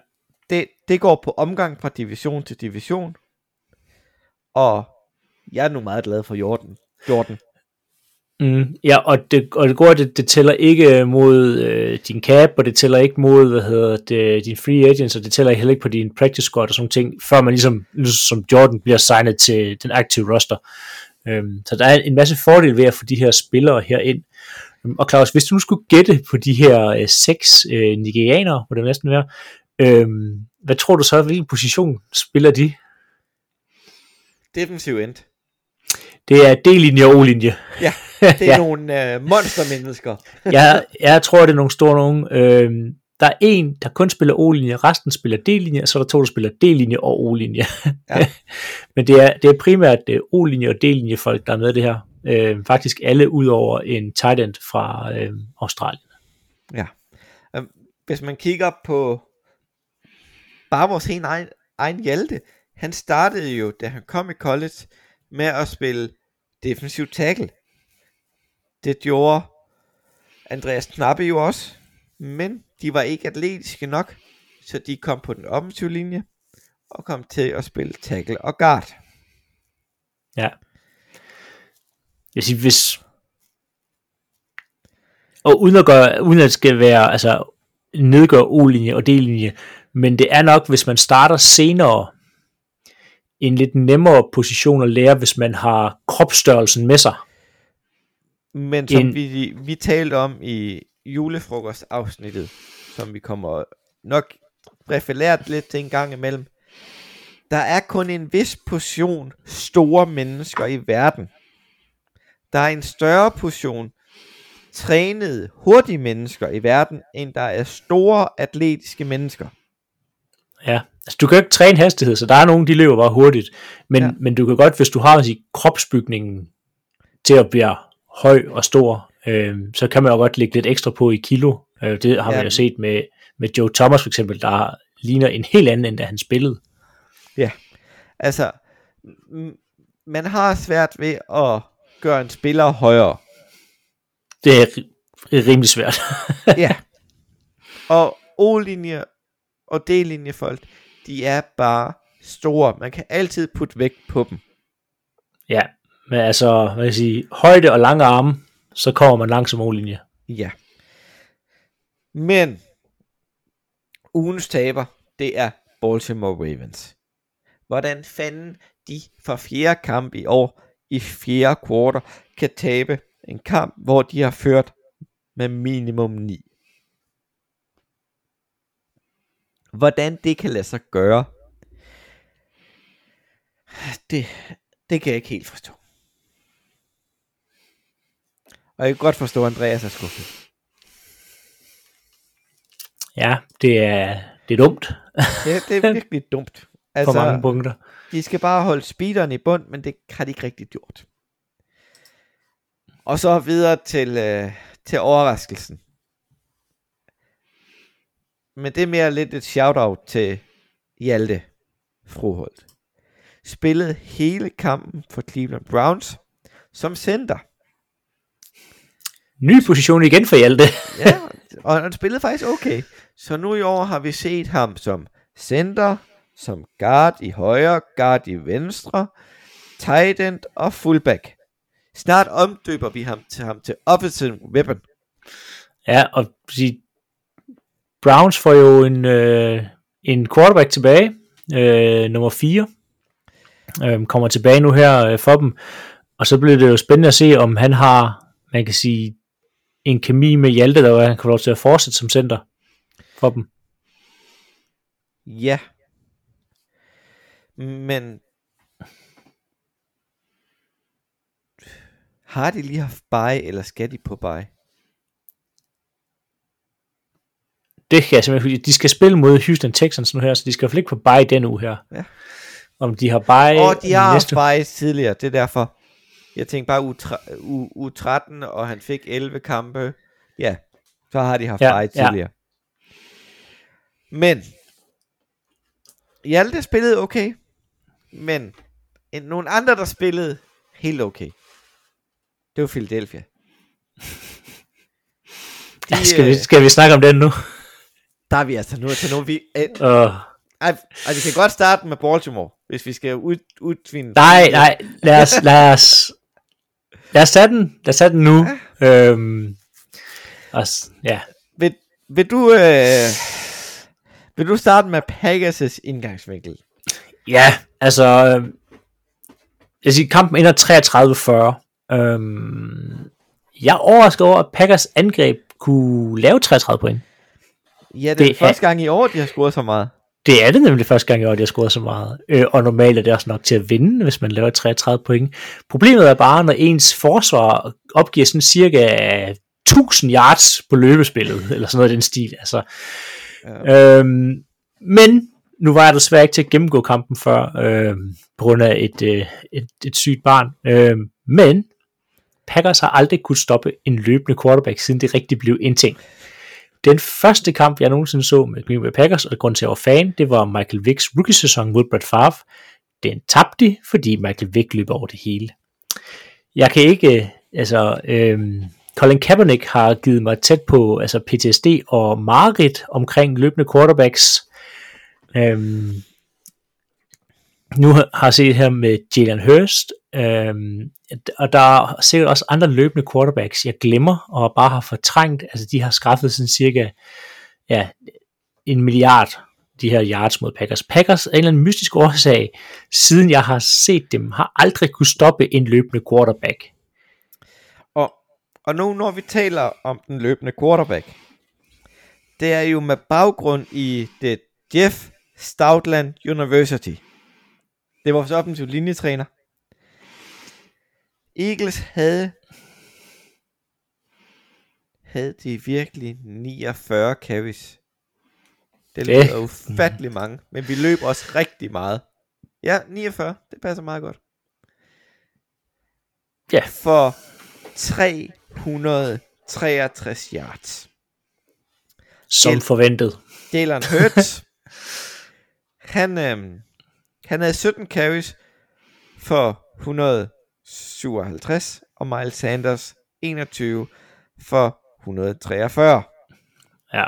Det, det går på omgang fra division til division. Og jeg er nu meget glad for Jordan. Jordan. Mm, ja, og det, og det går, det, det tæller ikke mod øh, din cap, og det tæller ikke mod, hvad hedder det, din free agents, og det tæller heller ikke på din practice squad og sådan ting, før man ligesom, ligesom, som Jordan bliver signet til den aktive roster. Øhm, så der er en masse fordel ved at få de her spillere her ind. Øhm, og Claus, hvis du nu skulle gætte på de her øh, seks øh, nigerianere, må det næsten være, øh, hvad tror du så, hvilken position spiller de? Defensiv end. Det er D-linje og O-linje. Ja, det er Ja. nogle øh, monstermennesker. jeg, jeg tror, det er nogle store nogen. Øhm, der er en, der kun spiller O-linje, resten spiller D-linje, og så er der to, der spiller D-linje og O-linje. Ja. Men det er, det er primært øh, O-linje og D-linje folk, der er med det her. Øhm, faktisk alle ud over en tight end fra øhm, Australien. Ja. Øhm, Hvis man kigger på bare vores helt egen, egen Hjalte, han startede jo, da han kom i college, med at spille defensiv tackle. Det gjorde Andreas Knappe jo også, men de var ikke atletiske nok, så de kom på den offensive linje og kom til at spille tackle og guard. Ja. Jeg siger, hvis... Og uden at, gøre, uden at det skal være, altså, nedgøre O-linje og D-linje, men det er nok, hvis man starter senere, en lidt nemmere position at lære, hvis man har kropsstørrelsen med sig. Men som En- vi, vi talte om i julefrokostafsnittet, som vi kommer nok refereret lidt til en gang imellem, der er kun en vis portion store mennesker i verden. Der er en større portion trænede, hurtige mennesker i verden, end der er store atletiske mennesker. Ja, altså du kan jo ikke træne hastighed, så der er nogen, de løber bare hurtigt. Men, Ja. ja. men du kan godt, hvis du har sige, kropsbygningen til at blive høj og stor, øh, så kan man jo godt lægge lidt ekstra på i kilo. Øh, det har Ja. man jo set med, med Joe Thomas for eksempel, der ligner en helt anden, end da han spillede. Altså, m- man har svært ved at gøre en spiller højere. Det er ri- rimelig svært. ja. Og O-linje og D-linjefolk, de er bare store. Man kan altid putte vægt på dem. ja, men altså, hvad kan jeg sige, højde og lange arme, så kommer man langt som linje. Ja. Men ugens taber, det er Baltimore Ravens. Hvordan fanden de for fjerde kamp i år i fjerde kvartal kan tabe en kamp, hvor de har ført med minimum 9. Hvordan det kan lade sig gøre, det, det kan jeg ikke helt forstå. Og jeg kan godt forstå, at Andreas er skuffet. Ja, det er, det er dumt Ja, det er virkelig dumt. altså, på mange punkter. de skal bare holde speederen i bund, men det har de ikke rigtig gjort. Og så videre til, øh, til overraskelsen. Men det er mere lidt et shout-out til Hjalte Froholt. Spillede hele kampen for Cleveland Browns som center. Ny position igen for Hjalte. Ja, og han spillede faktisk okay. Så nu i år har vi set ham som center, som guard i højre, guard i venstre, tight end og fullback. Snart omdøber vi ham til ham til offensive weapon. Ja, og Browns får jo en, øh, en quarterback tilbage, øh, nummer 4, øh, kommer tilbage nu her øh, for dem, og så bliver det jo spændende at se, om han har, man kan sige, en kemi med Hjalte, der han kan få lov til at fortsætte som center for dem. Ja. Men har de lige haft bye, eller skal de på bye? Det kan jeg simpelthen, fordi de skal spille mod Houston Texans nu her, så de skal i hvert fald ikke på bye den uge her. Ja. Om de har bye Og de har næste bye tidligere, det er derfor. Jeg tænkte bare u, u, u 13, og han fik 11 kampe. Ja, så har de haft Ja, bye ja. tidligere. Men, Hjalte spillede okay, men en, nogle andre, der spillede helt okay. Det var Philadelphia. De, Ja, skal, vi, øh, skal vi snakke om den nu? Der er vi altså nu til nu. Vi, øh, Uh, ej, ej, vi kan godt starte med Baltimore, hvis vi skal ud, udtvinde. Nej, nej, lad os, lad os, lad os tage den, lad os tage den nu. Øhm, og, ja, Vil, vil du... Øh, vil du starte med Packers' indgangsvinkel? ja, altså, øh, jeg siger, kampen ender 33-40. Øhm, jeg er overrasket over, at Packers angreb kunne lave 33 point. Ja, det er Det det første gang i år, de har scoret så meget. Det er det nemlig første gang i år, de har scoret så meget. Øh, og normalt er det også nok til at vinde, hvis man laver 33 point. Problemet er bare, når ens forsvar opgiver sådan cirka 1000 yards på løbespillet, eller sådan noget i den stil. Altså. Ja. Øhm, men nu var jeg desværre ikke til at gennemgå kampen før, øhm, på grund af et, øh, et, et sygt barn. Øhm, men Packers har aldrig kunnet stoppe en løbende quarterback, siden det rigtig blev en ting. Den første kamp, jeg nogensinde så med Green Bay Packers, og grund til, at jeg var fan, det var Michael Vicks rookie-sæson mod Brett Favre. Den tabte de, fordi Michael Vick løb over det hele. Jeg kan ikke, øh, altså, øhm, Colin Kaepernick har givet mig tæt på altså PTSD og mareridt omkring løbende quarterbacks. Øhm, nu har set her med Jalen Hurst, øhm, og der er sikkert også andre løbende quarterbacks, jeg glemmer, og bare har fortrængt, altså de har skaffet sådan cirka ja, en milliard de her yards mod Packers. Packers af en eller anden mystisk årsag, siden jeg har set dem, har aldrig kunne stoppe en løbende quarterback. Og, og nu når vi taler om den løbende quarterback, det er jo med baggrund i det Jeff Stoutland University. Det var vores offensiv linjetræner. Eagles havde havde de virkelig 49 carries. Det Det- lyder ufattelig mange, men vi løb også rigtig meget. Ja, 49, det passer meget godt. Ja. For 363 yards. Som Hjælp. forventet. Jalen Hurts, han, øhm, han havde 17 carries for 157, og Miles Sanders 21 for 143. Ja.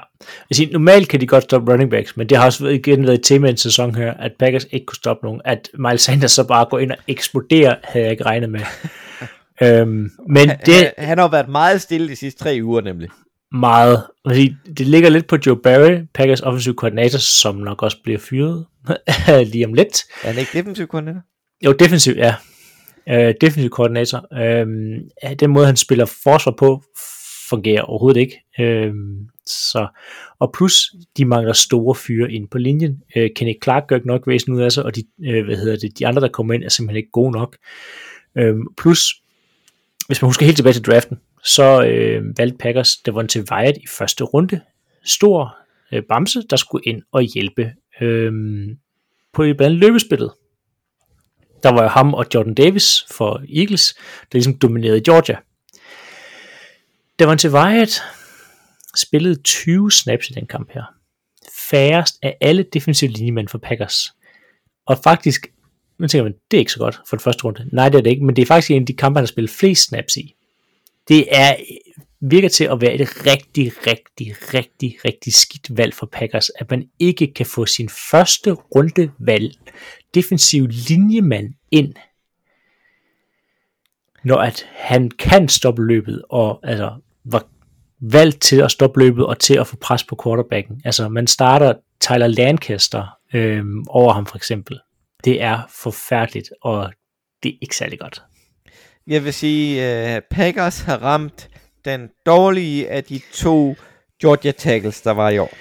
Jeg siger, normalt kan de godt stoppe running backs, men det har også igen været et tema i en sæson her, at Packers ikke kunne stoppe nogen. At Miles Sanders så bare går ind og eksploderer, havde jeg ikke regnet med. øhm, men det Han, han har været meget stille de sidste tre uger nemlig. Meget, det ligger lidt på Joe Barry, Packers offensive koordinator, som nok også bliver fyret lige om lidt. Er han ikke defensiv koordinator? Jo, defensiv, ja. Øh, defensiv koordinator. Ja, den måde, han spiller forsvar på, fungerer overhovedet ikke. Øhm, så, og plus, de mangler store fyre ind på linjen. Øh, Kenny Clark gør ikke nok væsen ud af sig, og de, øh, hvad hedder det, de andre, der kommer ind, er simpelthen ikke gode nok. Øhm, plus, hvis man husker helt tilbage til draften, så øh, valgte Packers Devontae Wyatt i første runde. Stor øh, bamse, der skulle ind og hjælpe øh, på blandt andet løbespillet der var jo ham og Jordan Davis for Eagles, der ligesom dominerede Georgia. Devontae Wyatt spillede 20 snaps i den kamp her. Færrest af alle defensive linjemænd for Packers. Og faktisk, nu tænker man, det er ikke så godt for den første runde. Nej, det er det ikke, men det er faktisk en af de kampe, han har spillet flest snaps i. Det er virker til at være et rigtig, rigtig, rigtig, rigtig skidt valg for Packers, at man ikke kan få sin første runde valg defensiv linjemand ind, når at han kan stoppe løbet, og altså var valgt til at stoppe løbet og til at få pres på quarterbacken. Altså man starter Tyler Lancaster øhm, over ham for eksempel. Det er forfærdeligt, og det er ikke særlig godt. Jeg vil sige, uh, Packers har ramt den dårlige af de to Georgia tackles, der var i år.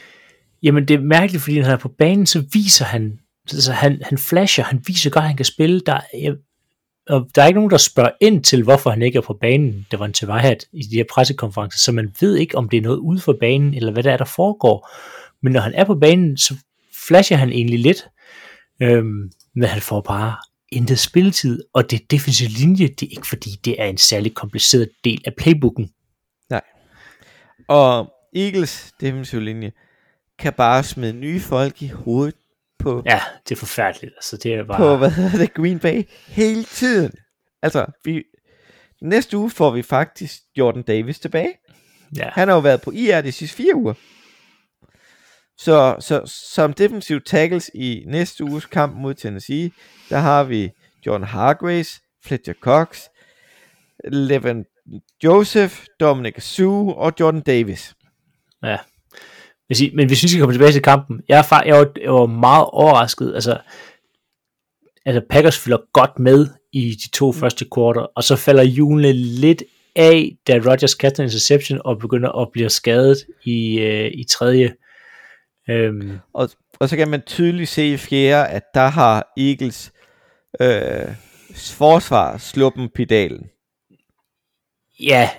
Jamen det er mærkeligt, fordi når han er på banen, så viser han, altså han, han flasher, han viser godt, at han kan spille. Der, jeg, og der er ikke nogen, der spørger ind til, hvorfor han ikke er på banen. Det var en Tevahat i de her pressekonferencer, så man ved ikke, om det er noget ude for banen, eller hvad der er, der foregår. Men når han er på banen, så flasher han egentlig lidt, øhm, men han får bare intet spilletid, og det defensive linje, det er ikke fordi, det er en særlig kompliceret del af playbooken. Og Eagles defensive linje kan bare smide nye folk i hovedet på, Ja, det er forfærdeligt. Altså, det er bare... på hvad hedder det, Green Bay hele tiden. Altså, vi, næste uge får vi faktisk Jordan Davis tilbage. ja. Han har jo været på IR de sidste fire uger. Så, så som defensive tackles i næste uges kamp mod Tennessee, der har vi John Hargraves, Fletcher Cox, Levin Joseph, Dominic Sue og Jordan Davis. Ja. Men hvis vi skal komme tilbage til kampen, jeg, er, jeg, var, jeg var meget overrasket. Altså, altså Packers fylder godt med i de to første kvarter, og så falder hjulene lidt af, da Rodgers kaster en interception og begynder at blive skadet i, øh, i tredje. Øhm, Og, og så kan man tydeligt se i fjerde, at der har Eagles øh, forsvar sluppen pedalen. ja,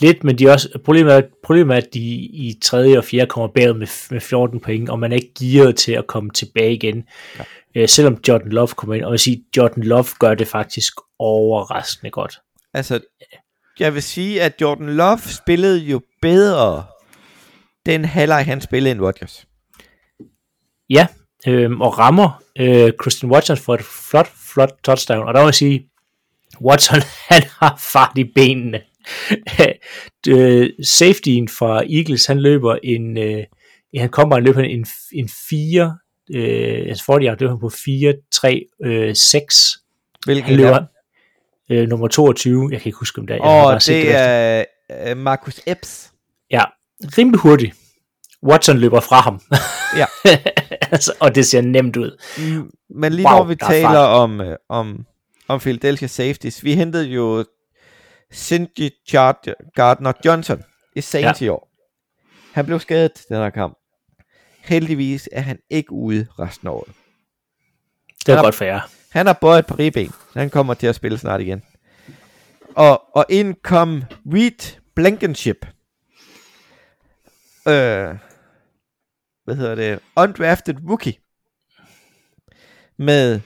lidt, men de også, problemet, er, problemet er, at de i tredje og fjerde kommer bagud med, med 14 point, og man er ikke gearet til at komme tilbage igen. Ja. Øh, selvom Jordan Love kommer ind, og jeg vil sige, Jordan Love gør det faktisk overraskende godt. Altså, jeg vil sige, at Jordan Love spillede jo bedre den halvleg, han spillede end Rodgers. Ja, øh, og rammer øh, Christian Watson for et flot, flot touchdown, og der må jeg sige, Watson, han har fart i benene. øh, safetyen fra Eagles, han løber en, øh, han kommer og løber en, en 4 øh, altså 40 yard, var han på 4, 3, øh, 6. Hvilket Han løber øh, nummer 22, jeg kan ikke huske om det er. Set det er øh, Marcus Epps. Ja, rimelig hurtigt. Watson løber fra ham. Ja. altså, og det ser nemt ud. Mm, Men lige Wow, når vi er taler om, øh, om, om Philadelphia Safeties, vi hentede jo Cindy Gardner Johnson i Saints ja. i år. Han blev skadet den her kamp. Heldigvis er han ikke ude resten af året. Det er godt for jer. Han har både et par ribben. Han kommer til at spille snart igen. Og, og ind kom Reed Blankenship. Øh, hvad hedder det? Undrafted rookie. Med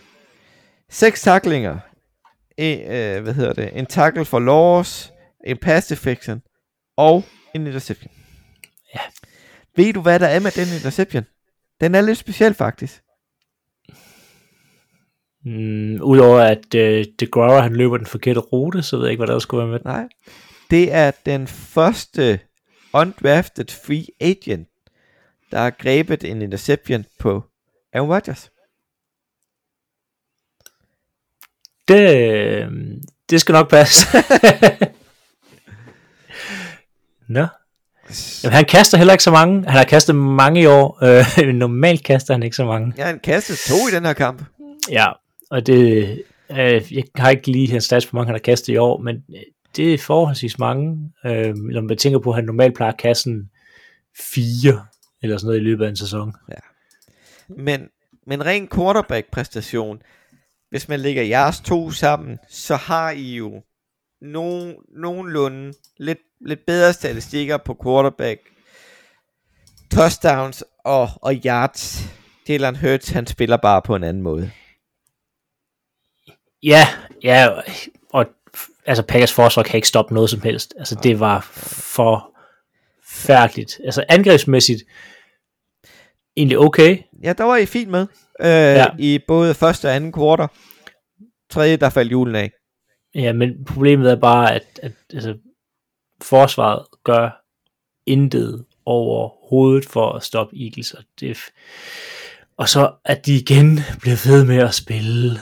seks taklinger. En, øh, hvad hedder det? En tackle for loss. En pass deflection. Og en interception. Ja. Ved du, hvad der er med den interception? Den er lidt speciel, faktisk. Mm, Udover at øh, DeGrauer, han løber den forkerte rute, så ved jeg ikke, hvad der skulle være med den. Nej. Det er den første undrafted free agent, der har grebet en interception på Aaron Rodgers. Det, øh, det skal nok passe. Nå. Jamen, han kaster heller ikke så mange. Han har kastet mange i år. Øh, normalt kaster han ikke så mange. Ja, han kastede to i den her kamp. Ja, og det, øh, jeg har ikke lige hans stats, hvor mange han har kastet i år, men øh, det er forholdsvis mange. Øh, når man tænker på, at han normalt plejer at kaste sådan fire eller sådan noget i løbet af en sæson. Men, men ren quarterback-præstation, hvis man lægger jeres to sammen, så har I jo nogen, nogenlunde lidt, lidt bedre statistikker på quarterback. Touchdowns og, og yards. Jalen Hurts, han spiller bare på en anden måde. Ja, ja, altså Packers forsvar kan ikke stoppe noget som helst. Altså det var for færdeligt. Altså angrebsmæssigt egentlig okay. Ja, der var I fint med. Øh, Ja. ja. I både første og anden kvartal. Tredje, der faldt julen af. Ja, men problemet er bare, at, at altså, forsvaret gør intet overhovedet for at stoppe Eagles. Og, det, og så at de igen bliver ved med at spille,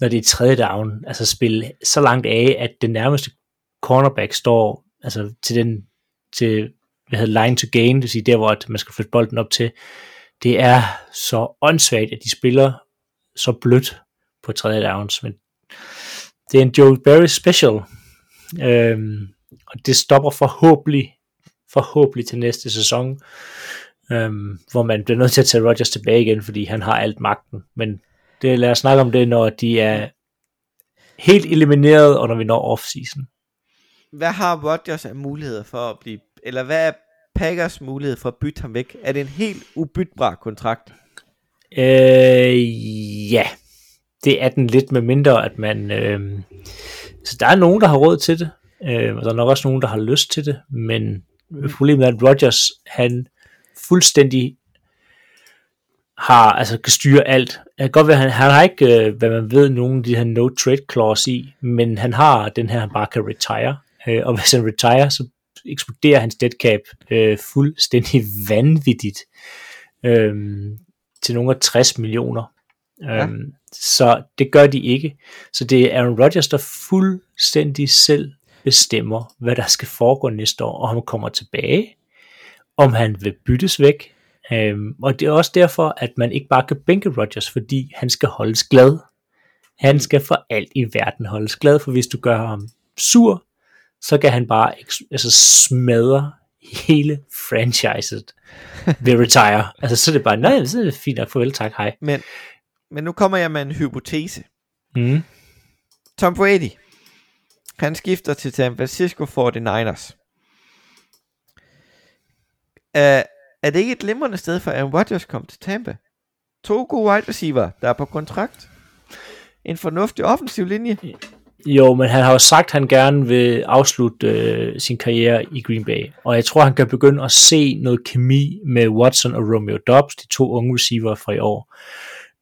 når det er tredje down, altså spille så langt af, at den nærmeste cornerback står altså til den til hvad hedder line to gain, det vil sige der, hvor at man skal flytte bolden op til. Det er så åndssvagt, at de spiller så blødt på tredje downs, men det er en Joe Barry special, øhm, og det stopper forhåbentlig, forhåbentlig til næste sæson, øhm, hvor man bliver nødt til at tage Rodgers tilbage igen, fordi han har alt magten, men det, lad os snakke om det, når de er helt elimineret, og når vi når off-season. Hvad har Rodgers af muligheder for at blive... Eller hvad er Packers mulighed for at bytte ham væk? Er det en helt ubytbar kontrakt? Øh, ja, det er den lidt med mindre, at man... Øh, så der er nogen, der har råd til det, øh, og der er nok også nogen, der har lyst til det, men problemet er, at Rodgers, han fuldstændig har, altså kan styre alt. Kan godt være, han, han har ikke, øh, hvad man ved, nogen af de her no-trade clause i, men han har den her, han bare kan retire, øh, og hvis han retire, så eksploderer hans dead cap øh, fuldstændig vanvittigt øh, til nogle af 60 millioner. Ja. Øhm, så det gør de ikke. Så det er Aaron Rodgers, der fuldstændig selv bestemmer, hvad der skal foregå næste år, og han kommer tilbage, om han vil byttes væk. Øhm, og det er også derfor, at man ikke bare kan bænke Rodgers, fordi han skal holdes glad. Han skal for alt i verden holdes glad, for hvis du gør ham sur, så kan han bare altså smadre hele franchiset ved retire. Altså så er det bare, nej, så er det fint nok, farvel, tak, hej. Men, men nu kommer jeg med en hypotese. Mm. Tom Brady, han skifter til San Francisco 49ers. Er, er det ikke et glimrende sted for Aaron Rodgers kom til Tampa? To gode wide receiver, der er på kontrakt. En fornuftig offensiv linje. Jo, men han har jo sagt, at han gerne vil afslutte øh, sin karriere i Green Bay. Og jeg tror, han kan begynde at se noget kemi med Watson og Romeo Dobbs, de to unge receiver fra i år.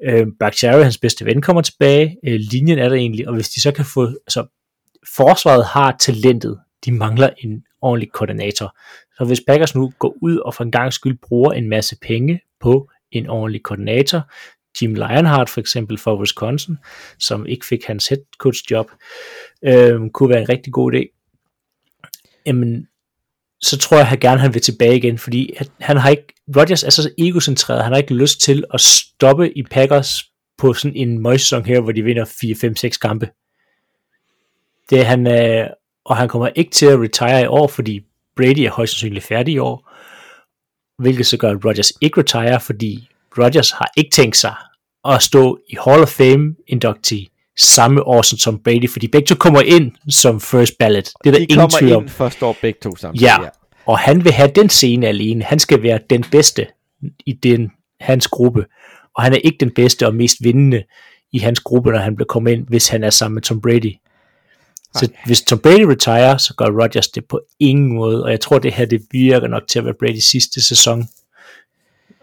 Øh, Bakhtiari, hans bedste ven, kommer tilbage. Øh, linjen er der egentlig, og hvis de så kan få... Altså, forsvaret har talentet. De mangler en ordentlig koordinator. Så hvis Packers nu går ud og for en gang skyld bruger en masse penge på en ordentlig koordinator, Jim Lionheart for eksempel for Wisconsin, som ikke fik hans head coach job, øh, kunne være en rigtig god idé. Jamen, så tror jeg, at han gerne han vil tilbage igen, fordi han har ikke, Rodgers er så egocentreret, han har ikke lyst til at stoppe i Packers på sådan en møgsæson her, hvor de vinder 4-5-6 kampe. Det er han, øh, og han kommer ikke til at retire i år, fordi Brady er højst sandsynligt færdig i år, hvilket så gør, at Rodgers ikke retire, fordi Rodgers har ikke tænkt sig at stå i Hall of Fame inductee samme år som Tom Brady, fordi begge to kommer ind som first ballot. Det er der De ingen kommer tvivl om. ind at stå begge to samtidig. Ja, og han vil have den scene alene. Han skal være den bedste i den, hans gruppe. Og han er ikke den bedste og mest vindende i hans gruppe, når han bliver kommet ind, hvis han er sammen med Tom Brady. Så hvis Tom Brady retire, så gør Rodgers det på ingen måde, og jeg tror, det her det virker nok til at være Bradys sidste sæson.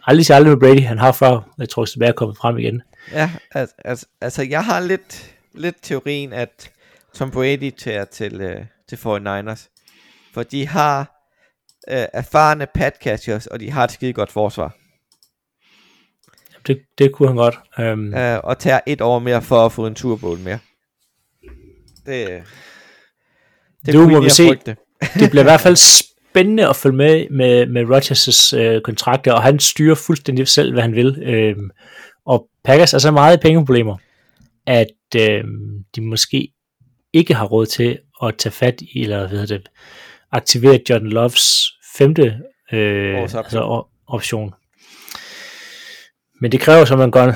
Aldrig sige aldrig med Brady, han har før, jeg tror, det er kommet frem igen. Ja, altså, altså, altså jeg har lidt, lidt teorien, at Tom Brady tager til, øh, til 49ers. For de har øh, erfarne pat catchers, og de har et skide godt forsvar. Det, det kunne han godt. Um, Øh, og tager et år mere for at få en turbowl mere. Det, det Nu må vi se. frygte. det bliver i hvert fald spændende at følge med med, med Rodgers' øh, kontrakter, og han styrer fuldstændig selv, hvad han vil. Øhm, og Packers er så meget i pengeproblemer, at øhm, de måske ikke har råd til at tage fat i, eller hvad hedder det, aktivere John Loves femte øh, Års option. altså, option. Men det kræver så, at man gør,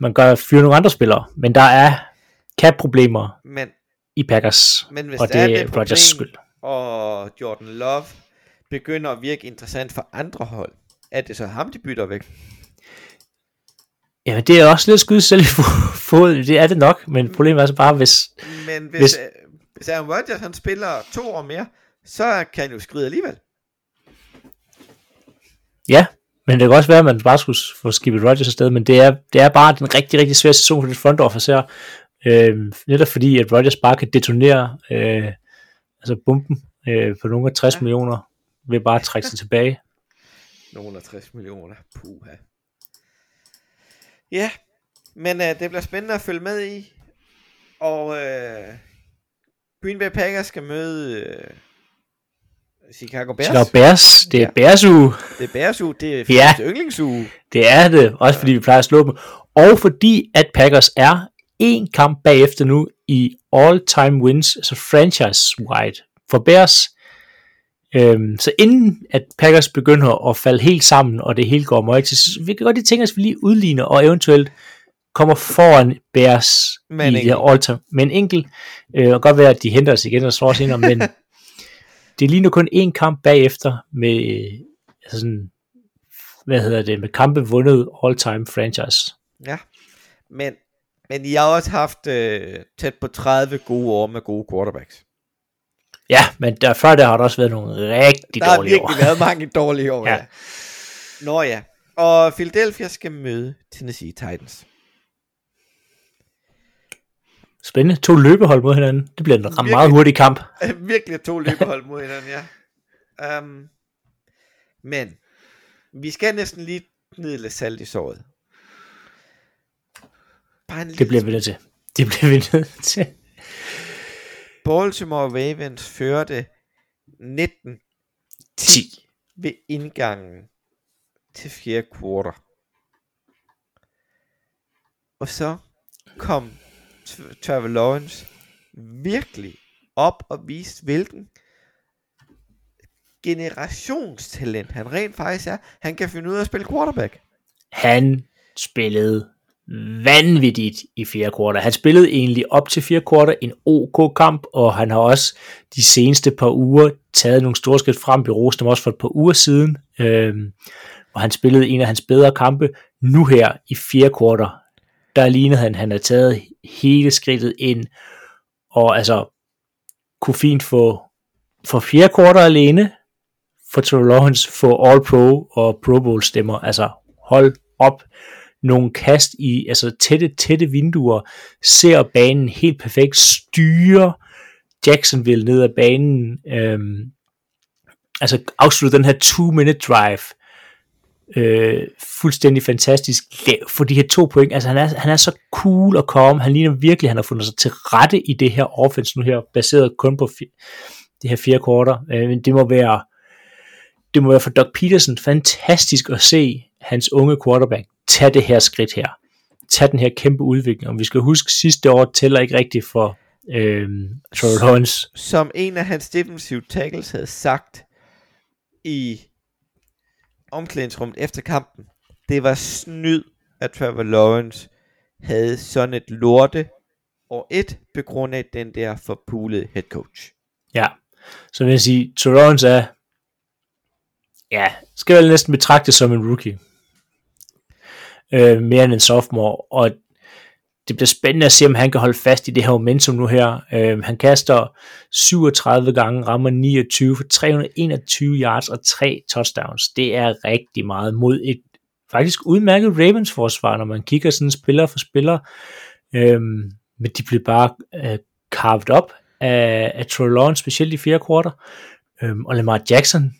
man gør fyre nogle andre spillere. Men der er cap-problemer Men, i Packers, men hvis og der er det det er problem, Rodgers skyld. og Jordan Love begynder at virke interessant for andre hold, er det så ham, de bytter væk? Ja, det er også lidt skyde selv i fo- foden, det er det nok, men problemet er så bare, hvis, Men hvis, Hvis- hvis, øh, hvis Aaron Rodgers han spiller to år mere, så kan han jo skride alligevel. ja, men det kan også være, at man bare skulle få skibet Rodgers afsted, men det er, det er bare den rigtig, rigtig svære sæson for det front office her, øh, netop fordi, at Rodgers bare kan detonere øh, altså bomben øh, på nogle af 60 ja. Millioner, ved bare at trække sig tilbage. Nogle af 60 millioner. Puha. Ja, men øh, det bliver spændende at følge med i. Og øh, Green Bay Packers skal møde øh, Chicago Bears. Chicago Bears, det er Ja. Bears uge, Det er Bears uge, det er Ja. ja. yndlingsuge. det er det, også fordi vi plejer at slå dem, og fordi at Packers er en kamp bagefter nu i all-time wins, altså franchise-wide for Bears. Øhm, så inden at Packers begynder at falde helt sammen, og det hele går møg så vi kan godt lige tænke os, at vi lige udligner, og eventuelt kommer foran Bears Med en i det all-time. Med en enkelt. Øh, og godt være, at de henter os igen og slår os ind, men det er lige nu kun én kamp bagefter med, altså sådan, hvad hedder det, med kampe vundet all-time franchise. Ja, men, men I har også haft øh, tæt på 30 gode år med gode quarterbacks. Ja, men der, før der har der også været nogle rigtig Der har dårlige virkelig år. været mange dårlige år, Ja. ja. Nå ja, og Philadelphia skal møde Tennessee Titans. Spændende. To løbehold mod hinanden. Det bliver en Virkelig. meget hurtig kamp. virkelig to løbehold mod hinanden, ja. Um, men, vi skal næsten lige ned lidt salt i såret. Bare en Det bliver vi nødt til. Det bliver vi nødt til. Baltimore Ravens førte 19 10. ved indgangen til fjerde kvartal. Og så kom Trevor Lawrence virkelig op og viste, hvilken generationstalent han rent faktisk er. Han kan finde ud af at spille quarterback. Han spillede vanvittigt i fjerde kvartal. Han spillede egentlig op til fjerde kvartal en OK kamp, og han har også de seneste par uger taget nogle store skridt frem. Vi roste dem også for et par uger siden, øh, og han spillede en af hans bedre kampe. Nu her i fjerde kvartal, der lignede han, han har taget hele skridtet ind, og altså kunne fint få for fjerde kvartal alene, for Trevor Lawrence få All Pro og Pro Bowl stemmer. Altså hold op nogle kast i altså tætte, tætte vinduer, ser banen helt perfekt, styrer Jacksonville ned ad banen, øhm, altså afslutter den her two-minute drive øh, fuldstændig fantastisk for de her to point. Altså han er, han er så cool og calm. Han ligner virkelig, han har fundet sig til rette i det her offense nu her, baseret kun på fi- det her fire kvarter. Øh, men det må være det må være for Doug Peterson fantastisk at se hans unge quarterback tage det her skridt her. Tag den her kæmpe udvikling. Og vi skal huske, sidste år tæller ikke rigtigt for øh, Trevor Lawrence. Som en af hans defensive tackles havde sagt i omklædningsrummet efter kampen, det var snyd, at Trevor Lawrence havde sådan et lorte og et begrundet af den der forpulede head coach. Ja, så vil jeg sige, Trevor Lawrence er, ja, skal vel næsten betragtes som en rookie. Øh, mere end en sophomore, og det bliver spændende at se, om han kan holde fast i det her momentum nu her. Øh, han kaster 37 gange, rammer 29 for 321 yards og tre touchdowns. Det er rigtig meget mod et faktisk udmærket Ravens forsvar, når man kigger sådan spiller for spiller. Øh, men de bliver bare øh, carved op af, af Troy Lawrence, specielt i fjerde kvarter. Øh, og Lamar Jackson,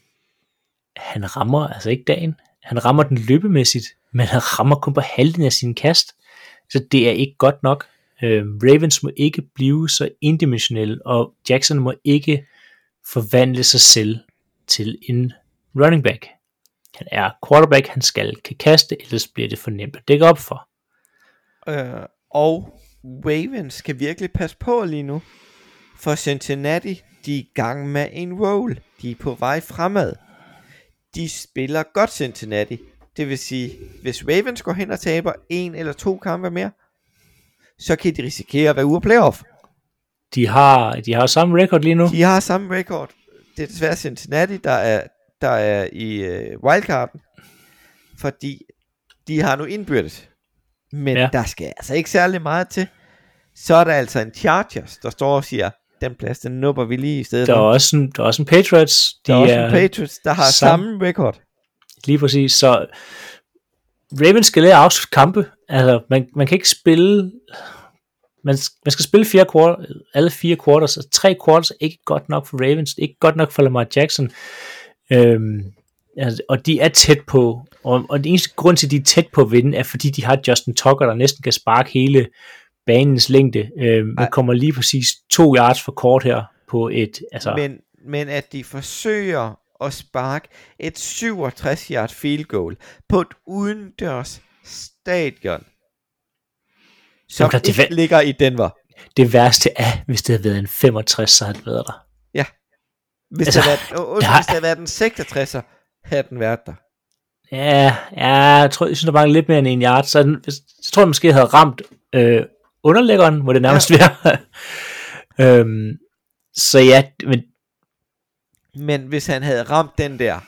han rammer altså ikke dagen. Han rammer den løbemæssigt, men han rammer kun på halvdelen af sin kast. Så det er ikke godt nok. Øh, Ravens må ikke blive så indimensionelle, og Jackson må ikke forvandle sig selv til en running back. Han er quarterback, han skal kan kaste, ellers bliver det for nemt at dække op for. Øh, og Ravens skal virkelig passe på lige nu. For Cincinnati, de er i gang med en roll. De er på vej fremad. De spiller godt Cincinnati. Det vil sige, hvis Ravens går hen og taber en eller to kampe mere, så kan de risikere at være ude af playoff. De har, de har samme record lige nu. De har samme record. Det er desværre Cincinnati, der er, der er i øh, wildcarden. Fordi de har nu indbyrdes. Men Ja. der skal altså ikke særlig meget til. Så er der altså en Chargers, der står og siger, den plads, den nupper vi lige i stedet Der er for. også en, der er også en Patriots. De Der er også en Patriots, der har sam- samme record. Lige præcis. Så Ravens skal lære at afslutte kampe. Altså, man, man kan ikke spille... Man, man skal spille fire quarter, alle fire quarters, og tre quarters er ikke godt nok for Ravens, ikke godt nok for Lamar Jackson. Øhm, altså, og de er tæt på, og, og den eneste grund til, at de er tæt på at vinde, er fordi de har Justin Tucker, der næsten kan sparke hele banens længde. Øhm, man kommer lige præcis to yards for kort her på et, altså, Men, men at de forsøger at sparke et 67 yard field goal på et udendørs stadion, som Jamen, det ikke va- ligger i Denver. det værste er, hvis det havde været en 65, så havde det været der. Hvis, Altså, det, havde været, uh, der- hvis det havde været en 66'er, havde den været der. Ja, ja jeg, tror, jeg synes, der mangler lidt mere end en yard. Så, den, hvis- så tror jeg måske, jeg havde ramt øh, underlæggeren, må det nærmest ja. være. øhm, så ja, men Men hvis han havde ramt den der,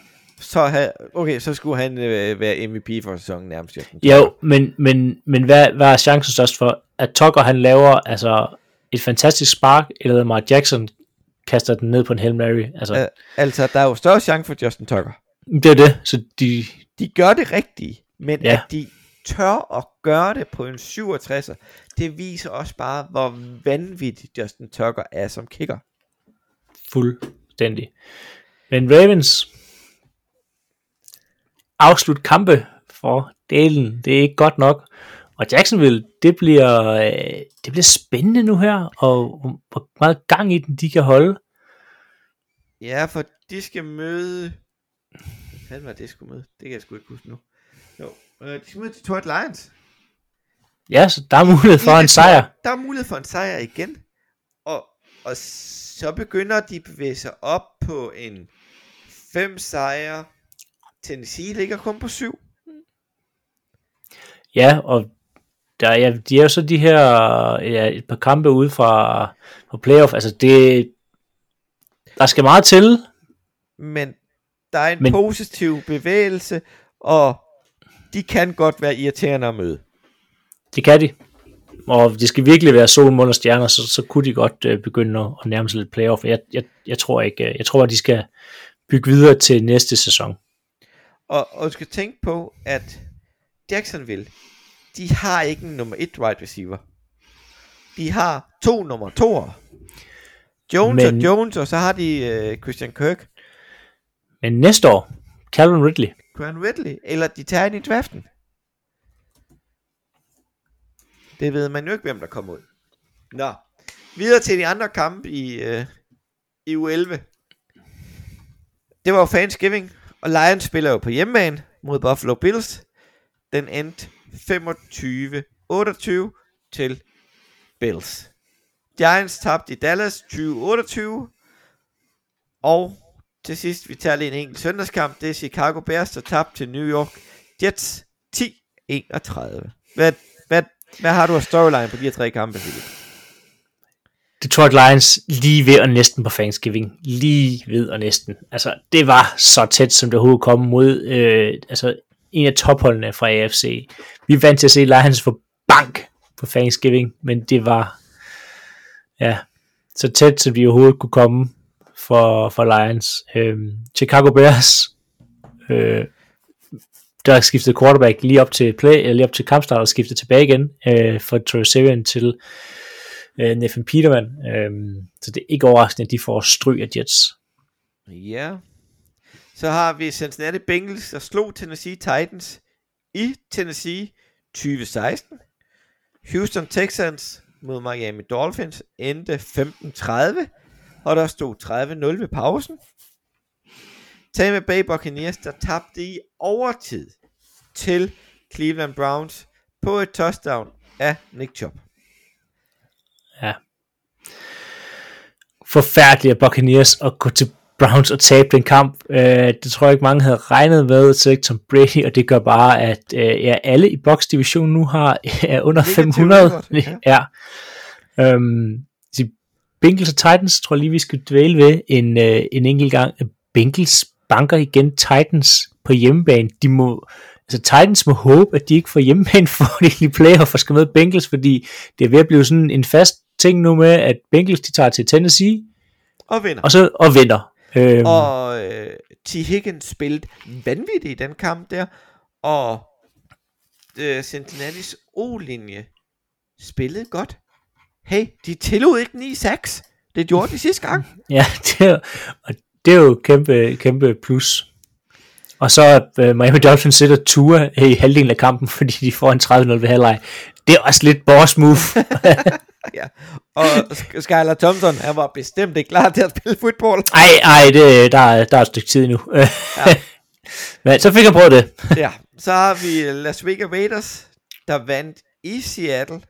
så havde, okay, så skulle han øh, være MVP for sæsonen nærmest. Tucker. jo, men, men, men hvad, hvad er chancen størst for, at Tucker han laver altså et fantastisk spark, eller at Mark Jackson kaster den ned på en Hail Mary. Altså, Øh, altså, der er jo større chance for Justin Tucker. det er det. Så de, De gør det rigtige, men Ja. at de tør at gøre det på en 67'er, det viser også bare, hvor vanvittig Justin Tucker er som kicker. Fuldstændig. Men Ravens afslut kampe for delen, det er ikke godt nok. Og Jacksonville, det bliver, øh, det bliver spændende nu her, og hvor meget gang i den de kan holde. Ja, for de skal møde... Hvad fanden var det, de skulle møde? Det kan jeg sgu ikke huske nu. Jo, øh, de skal møde Detroit Lions. Ja, så der er mulighed for en sejr. Der er mulighed for en sejr igen. Og, så begynder de at bevæge sig op på en fem sejre. Tennessee ligger kun på syv. Ja, og der, ja, de er jo så de her ja, et par kampe ude fra, fra playoff. Altså det, der skal meget til, Men der er en Men... positiv bevægelse, og de kan godt være irriterende at møde. Det kan de. Og det skal virkelig være sol, måne og stjerner, så, så kunne de godt øh, begynde at, at nærme sig lidt playoff. Jeg, jeg, jeg tror ikke, øh, jeg tror, at de skal bygge videre til næste sæson. Og, og du skal tænke på, at Jacksonville, de har ikke en nummer 1 wide receiver. De har to nummer 2'er. Jones Men- og Jones, og så har de øh, Christian Kirk. Men næste år, Calvin Ridley, Quinn Ridley, eller de tager ind i draften. Det ved man jo ikke, hvem der kommer ud. Nå, videre til de andre kampe i, øh, i U11. Det var jo Thanksgiving, og Lions spiller jo på hjemmebane mod Buffalo Bills. Den endte 25-28 til Bills. Giants tabte i Dallas 20-28. Og til sidst, vi tager lige en enkelt søndagskamp. Det er Chicago Bears, der tabte til New York Jets 10-31. Hvad, hvad, har du af storyline på de her tre kampe, Philip? Detroit Lions lige ved og næsten på Thanksgiving. Lige ved og næsten. Altså, det var så tæt, som det overhovedet kom mod øh, altså, en af topholdene fra AFC. Vi er vant til at se Lions få bank på Thanksgiving, men det var ja, så tæt, som de overhovedet kunne komme for, for Lions. Øh, Chicago Bears, øh, der skiftede quarterback lige op til play, eller lige op til kampstart og skiftede tilbage igen øh, fra Troy Sivan til øh, Nathan Peterman. Øh, så det er ikke overraskende, at de får stryg af Jets. Ja. Så har vi Cincinnati Bengals, der slog Tennessee Titans i Tennessee 2016. Houston Texans mod Miami Dolphins endte 15-30, og der stod 30-0 ved pausen. Tampa Bay Buccaneers, der tabte i overtid til Cleveland Browns på et touchdown af Nick Chubb. Ja. Forfærdeligt af Buccaneers at gå til Browns og tabe den kamp. Uh, det tror jeg ikke mange havde regnet med, til Tom Brady, og det gør bare, at uh, ja, alle i Bucks division nu har er under Negativ 500. record, ja. Um, de Bengals og Titans tror jeg lige, vi skal dvæle ved en, uh, en enkelt gang. Bengals banker igen Titans på hjemmebane. De må, altså Titans må håbe, at de ikke får hjemmebane for de playoff og skal med Bengals, fordi det er ved at blive sådan en fast ting nu med, at Bengals de tager til Tennessee, Og vinder. og så og vinder. Øhm, Og øh, T. Higgins spillede vanvittigt i den kamp der. Og øh, Cincinnati's O-linje spillede godt. Hey, de tillod ikke 9-6. Det gjorde de sidste gang. Ja, det og det er jo kæmpe, kæmpe plus. Og så uh, Miami Dolphins sætter Tua i halvdelen af kampen, fordi de får en 30-0 ved halvleg. Det er også lidt boss move. ja. Og Sk- Skylar Thompson, han var bestemt ikke klar til at spille fodbold. ej, ej, det, der, er- der er et stykke tid nu. Ja. Men så fik jeg prøvet det. ja. Så har vi Las Vegas Raiders, der vandt i Seattle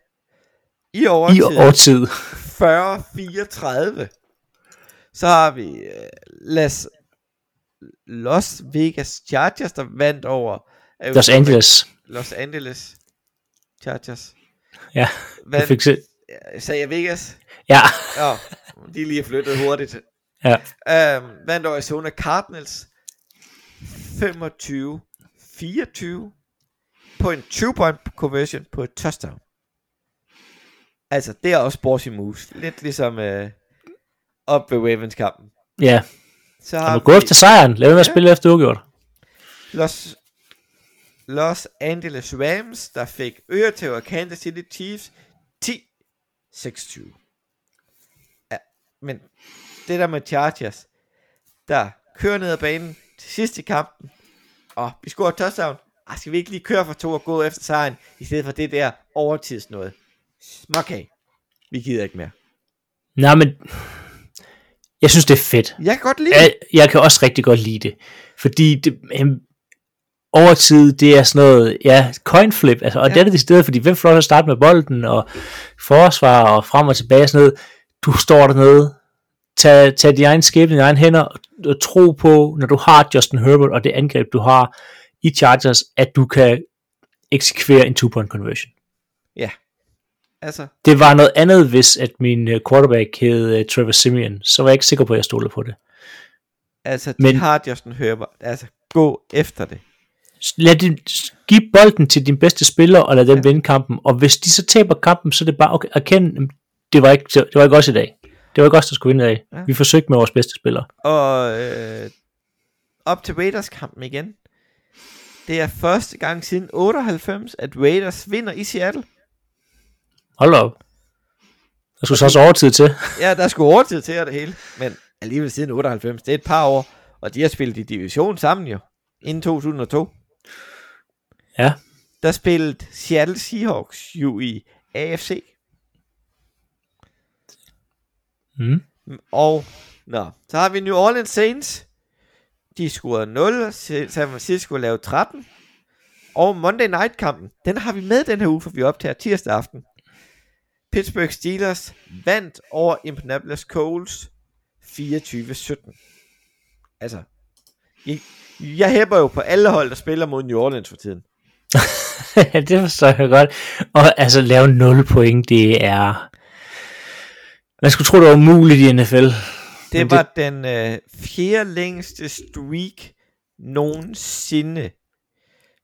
i I overtid. overtid. 40-34. Så har vi uh, Las Los Vegas Chargers, der vandt over Los Angeles. Los Angeles Chargers. Ja, jeg Vandt, fik se. sagde jeg Vegas? Ja, Ja, de er lige flyttet hurtigt. ja. Um, vandt over Arizona Cardinals 25-24 på en 2-point conversion på et touchdown. Altså, det er også bossy moves. Lidt ligesom uh, op ved Ravens kampen. ja. Så Og har nu gå efter sejren. Lad være med at spille efter uafgjort. Los, Los Angeles Rams, der fik øretæv af Kansas City Chiefs 10-26. Ja, men det der med Chargers, der kører ned ad banen til sidst i kampen, og vi scorer touchdown. Ah, skal vi ikke lige køre for to og gå efter sejren, i stedet for det der overtids noget? Småkage. Vi gider ikke mere. Nej, men jeg synes, det er fedt. Jeg kan godt lide Jeg, jeg kan også rigtig godt lide det. Fordi det, øhm, overtid, det er sådan noget, ja, coin flip, altså, og Ja. ja. det er det stedet, fordi hvem får at starte med bolden, og forsvar, og frem og tilbage, sådan noget. Du står dernede, tag, tag din egen skæbne dine egne hænder, og, og tro på, når du har Justin Herbert, og det angreb, du har i Chargers, at du kan eksekvere en two-point conversion. Altså, Det var noget andet, hvis at min øh, quarterback hed uh, Trevor Simeon, så var jeg ikke sikker på, at jeg stolede på det. altså de Men- har Justin Herbert. Altså, gå efter det. lad din, giv bolden til din bedste spiller, og lad dem ja. vinde kampen. Og hvis de så taber kampen, så er det bare, okay, erkend, jamen, det var, ikke, det var ikke os i dag. Det var ikke os, der skulle vinde i dag. Ja. Ja. Vi forsøgte med vores bedste spillere. Og øh, op til Raiders kampen igen. Det er første gang siden 98, at Raiders vinder i Seattle. Hold op. Der skulle så også overtid til. Ja, der skulle overtid til og det hele. Men alligevel siden 98, det er et par år. Og de har spillet i division sammen jo. inden 2002. Ja. Der spillede Seattle Seahawks jo i AFC. Mm. Og nå, så har vi New Orleans Saints. De scorede 0, San Francisco lavede 13. Og Monday Night kampen, den har vi med den her uge, for vi optager tirsdag aften. Pittsburgh Steelers vandt over Indianapolis Colts 24-17. Altså, jeg, jeg hæpper jo på alle hold, der spiller mod New Orleans for tiden. det forstår jeg godt. Og altså, lave 0 point, det er... Man skulle tro, det var umuligt i NFL. Det Men var det... den øh, fjerde længste streak nogensinde.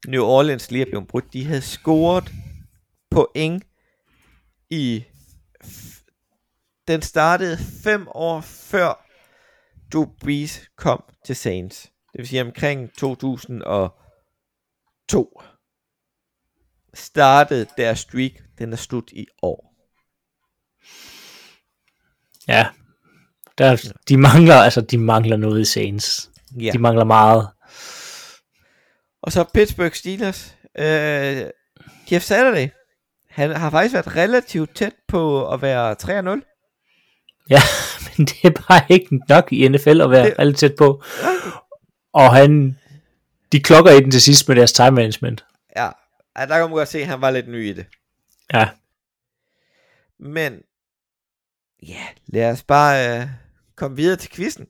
New Orleans lige er blevet brudt. De havde scoret point i... Den startede fem år før Drew Brees kom til Saints. Det vil sige omkring 2002 startede deres streak. Den er slut i år. Ja. Der, de mangler, altså, de mangler noget i Saints. Ja. De mangler meget. Og så Pittsburgh Steelers. Øh, Jeff Saturday. Han har faktisk været relativt tæt på at være 3-0. Ja, men det er bare ikke nok i NFL at være Det- alt tæt på. Og han, de klokker i den til sidst med deres time management. Ja, ja, der kan man godt se, at han var lidt ny i det. Ja, Men, ja, lad os bare øh, komme videre til quizzen.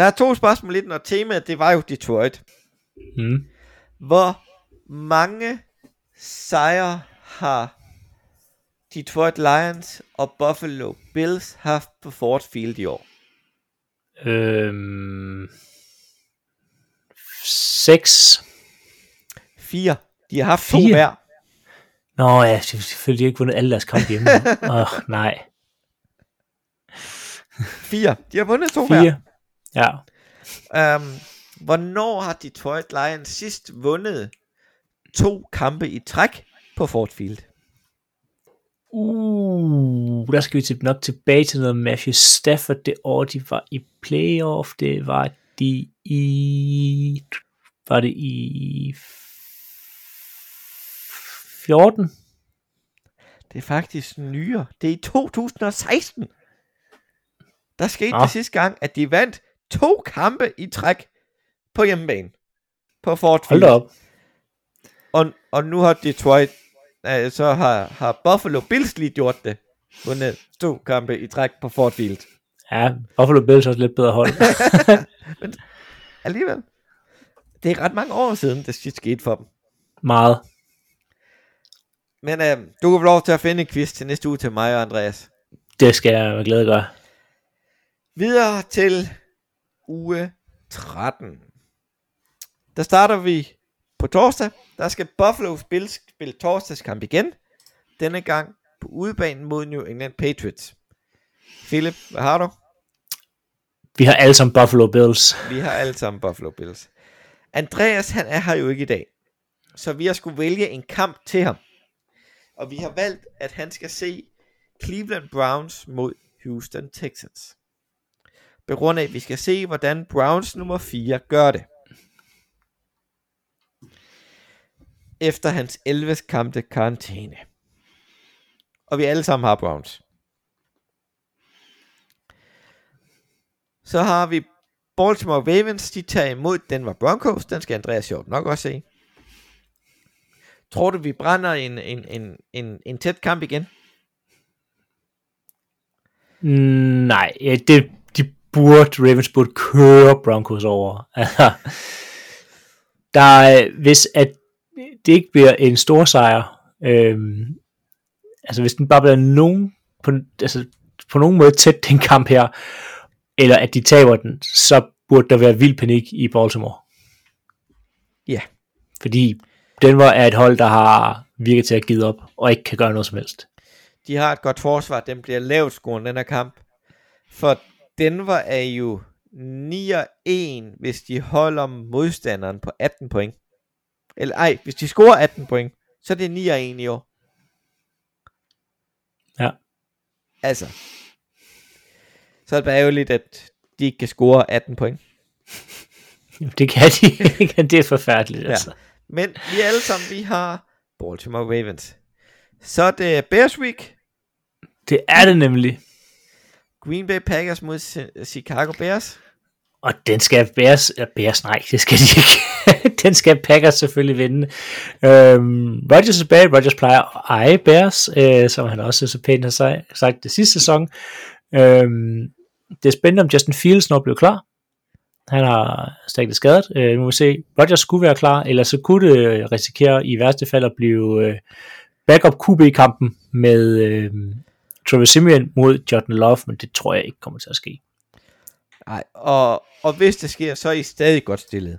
Der er to spørgsmål lidt, og temaet, det var jo Detroit. mm. Hvor mange sejre har Detroit Lions og Buffalo Bills haft på Ford Field i år? øhm, seks. Fire. De har haft to Fire? hver. Nå ja, selvfølgelig ikke vundet alle deres kampe hjemme. Åh, oh, nej. Fire. De har vundet to hver. Ja. Um, hvornår har Detroit Lions sidst vundet to kampe i træk på Ford Field? Uh, der skal vi til, nok tilbage til noget Matthew Stafford det år, de var i playoff. Det var de i... Var det i 14? Det er faktisk nyere. Det er i 2016. Der skete Nå. det sidste gang, at de vandt to kampe i træk på hjemmebane. På Ford Hold Field. op. Og, og nu har Detroit, øh, så har, har Buffalo Bills lige gjort det. Vundet to kampe i træk på Ford Field. Ja, Buffalo Bills er også lidt bedre hold. Alligevel. Det er ret mange år siden, det sidst skete for dem. Meget. Men øh, du kan få lov til at finde en quiz til næste uge til mig og Andreas. Det skal jeg med glæde gøre. Videre til uge 13. Der starter vi på torsdag. Der skal Buffalo Bills spille torsdagskamp igen. Denne gang på udebanen mod New England Patriots. Philip, hvad har du? Vi har alle sammen Buffalo Bills. Vi har alle sammen Buffalo Bills. Andreas, han er her jo ikke i dag. Så vi har skulle vælge en kamp til ham. Og vi har valgt, at han skal se Cleveland Browns mod Houston Texans. På grund af, at vi skal se, hvordan Browns nummer 4 gør det. Efter hans 11 kampe karantæne. Og vi alle sammen har Browns. Så har vi Baltimore Ravens, de tager imod Denver Broncos. Den skal Andreas sjovt nok også se. Tror du, vi brænder en, en, en, en, en tæt kamp igen? Mm, nej, det, burde, Ravens burde køre Broncos over. Altså, der er, hvis at det ikke bliver en stor sejr, øhm, altså hvis den bare bliver nogen, på, altså, på nogen måde tæt den kamp her, eller at de taber den, så burde der være vild panik i Baltimore. Ja. Fordi Denver er et hold, der har virket til at give op, og ikke kan gøre noget som helst. De har et godt forsvar. Den bliver lavt scoren, den her kamp. For Denver er jo 9-1, hvis de holder modstanderen på 18 point. Eller ej, hvis de scorer 18 point, så er det 9-1 i år. Ja. Altså. Så er det bare ærgerligt, at de ikke kan score 18 point. Det kan de. det er forfærdeligt, Ja. altså. Men vi alle sammen, vi har Baltimore Ravens. Så er det Bears Week. Det er det nemlig. Green Bay Packers mod Chicago Bears. Og den skal Bears, øh, Bears nej, det skal de ikke. den skal Packers selvfølgelig vinde. Øhm, Rodgers er tilbage. Rodgers plejer at eje Bears, øh, som han også så pænt har sagt det sidste sæson. Øhm, det er spændende, om Justin Fields når bliver klar. Han har stadig skadet. Øh, nu må vi se. Rodgers skulle være klar, eller så kunne det øh, risikere i værste fald at blive øh, backup QB-kampen med øh, Trevor Simeon mod Jordan Love, men det tror jeg ikke kommer til at ske. Nej, og, og hvis det sker, så er I stadig godt stillet.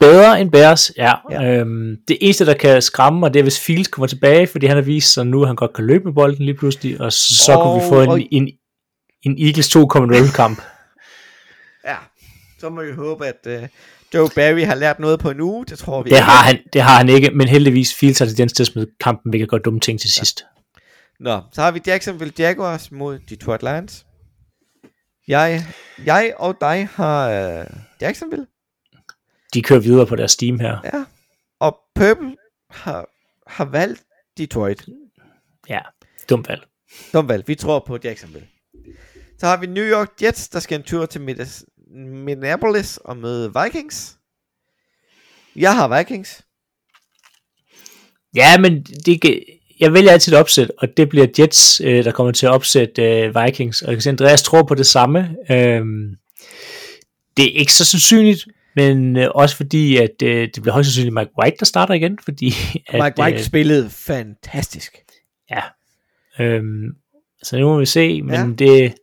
bedre end Bears, ja. Ja. Øhm, det eneste, der kan skræmme mig, det er, hvis Fields kommer tilbage, fordi han har vist sig nu, at han godt kan løbe med bolden lige pludselig, og så Og- kunne vi få og- en, en, en Eagles 2.0 kamp. Ja, så må vi håbe, at uh, Joe Barry har lært noget på en uge. Det tror vi Det ikke. har han, det har han ikke, men heldigvis Fields har tendens til at smide kampen, hvilket gør dumme ting til sidst. Nå, så har vi Jacksonville Jaguars mod Detroit Lions. Jeg, jeg og dig har uh, Jacksonville. De kører videre på deres steam her. Ja. Og Purple har, har valgt Detroit. Ja, dumt valg. Dumt valg. Vi tror på Jacksonville. Så har vi New York Jets, der skal en tur til Minneapolis og møde Vikings. Jeg har Vikings. Ja, men det, jeg vælger altid et opsæt, og det bliver Jets, øh, der kommer til at opsætte øh, Vikings. Og jeg kan se, Andreas tror på det samme. Øhm, det er ikke så sandsynligt, men øh, også fordi, at øh, det bliver højst sandsynligt Mike White, der starter igen, fordi at, Mike White spillede fantastisk. ja, øhm, så nu må vi se, men Ja. det,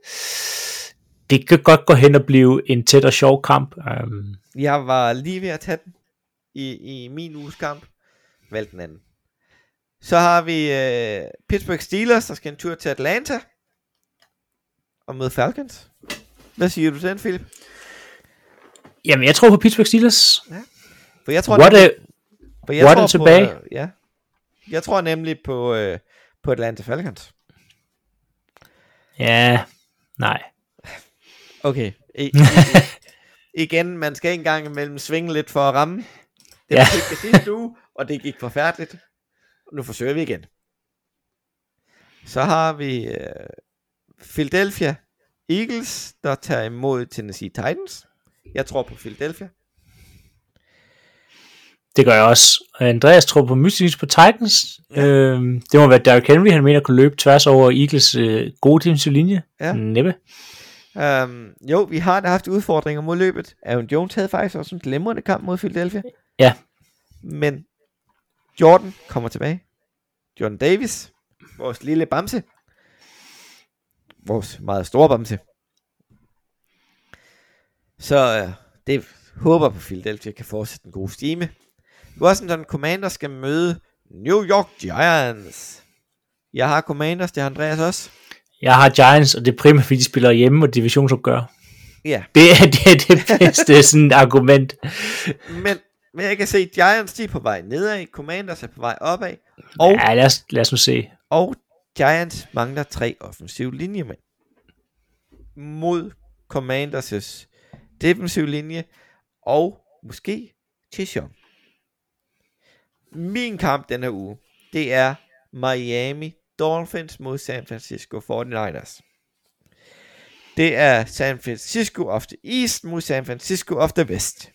det kan godt gå hen og blive en tæt og sjov kamp. Øhm, Jeg var lige ved at tage den i, i min uges kamp. Valgte den anden. Så har vi øh, Pittsburgh Steelers, der skal en tur til Atlanta. Og møde Falcons. Hvad siger du til den, Philip? jamen, jeg tror på Pittsburgh Steelers. For jeg tror, What nemlig, a, for jeg what tror tilbage? På, øh, ja. Jeg tror nemlig på, øh, på Atlanta Falcons. ja, nej. Okay. I, i, igen, man skal ikke engang imellem svinge lidt for at ramme. Det Ja. ja. sidste uge, og det gik forfærdeligt. Nu forsøger vi igen. Så har vi øh, Philadelphia Eagles, der tager imod Tennessee Titans. Jeg tror på Philadelphia. Det gør jeg også. Og Andreas tror på mystisk på Titans. Ja. Øhm, det må være Derrick Henry, han mener kunne løbe tværs over Eagles øh, gode defensive linje. Ja. Næppe. Um, jo, vi har da haft udfordringer mod løbet. Aaron Jones havde faktisk også en glimrende kamp mod Philadelphia. Ja. Men Jordan kommer tilbage. Jordan Davis, vores lille bamse. Vores meget store bamse. Så uh, det håber på Philadelphia kan fortsætte den gode stime. Washington Commanders skal møde New York Giants. Jeg har Commanders, det har Andreas også. Jeg har Giants, og det er primært fordi de spiller hjemme og divisionsopgør. Ja, Det er det, er det bedste sådan argument. Men, men jeg kan se, at Giants de er på vej nedad, Commanders er på vej opad, og, Ja, lad os, lad os nu se. og Giants mangler tre offensive linjemænd. Mod Commanders' defensive linje, og måske Chase Young. Min kamp denne uge, det er Miami Dolphins mod San Francisco 49ers. Det er San Francisco of the East mod San Francisco of the West.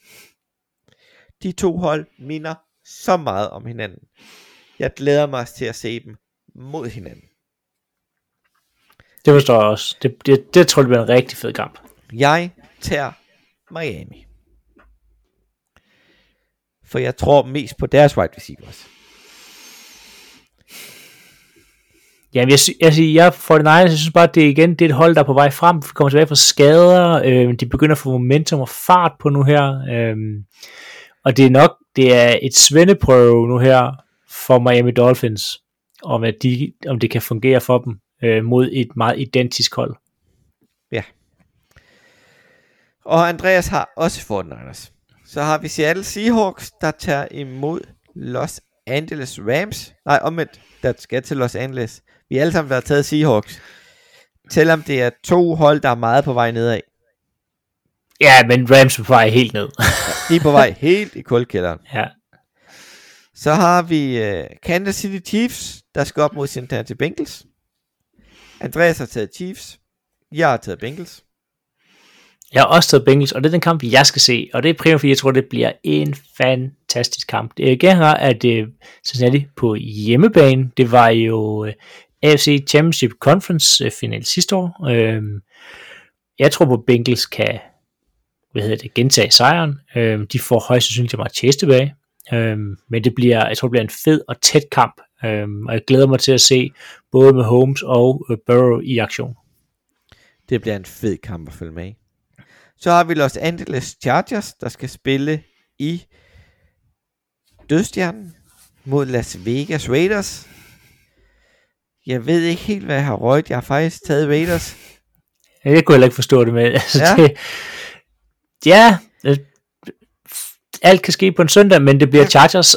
De to hold minder så meget om hinanden. Jeg glæder mig til at se dem mod hinanden. Det forstår jeg også. Det, det, det tror jeg bliver en rigtig fed kamp. Jeg tager Miami. For jeg tror mest på deres wide receivers. Jamen, jeg, jeg, siger, jeg for den jeg synes bare, at det igen det er et hold, der er på vej frem. Kommer tilbage fra skader. Øh, de begynder at få momentum og fart på nu her. Øh, og det er nok, det er et svendeprøve nu her for Miami Dolphins, om, at de, om det kan fungere for dem øh, mod et meget identisk hold. Ja. Og Andreas har også 49ers. Så har vi Seattle Seahawks, der tager imod Los Angeles Rams. Nej, omvendt, der skal til Los Angeles. Vi alle sammen, været taget Seahawks. Selvom det er to hold, der er meget på vej nedad. Ja, men Rams er på vej helt ned. De er på vej helt i kuldkælderen. ja. Så har vi uh, Kansas City Chiefs, der skal op mod Cincinnati Bengals. Andreas har taget Chiefs. Jeg har taget Bengals. Jeg har også taget Bengals, og det er den kamp, jeg skal se. Og det er primært, fordi jeg tror, det bliver en fantastisk kamp. Det er igen her, at uh, Cincinnati på hjemmebane, det var jo uh, AFC Championship Conference uh, final sidste år. Uh, jeg tror på, Bengals kan hvad hedder det, gentage sejren. Uh, de får højst sandsynligt Jamar Chase tilbage. Uh, men det bliver, jeg tror, det bliver en fed og tæt kamp. Uh, og jeg glæder mig til at se både med Holmes og uh, Burrow i aktion. Det bliver en fed kamp at følge med i. Så har vi Los Angeles Chargers, der skal spille i Dødstjernen mod Las Vegas Raiders. Jeg ved ikke helt, hvad jeg har røget. Jeg har faktisk taget Raiders. Jeg kunne heller ikke forstå det med. Altså, Ja. ja. Det, ja, øh, alt kan ske på en søndag, men det bliver Chargers.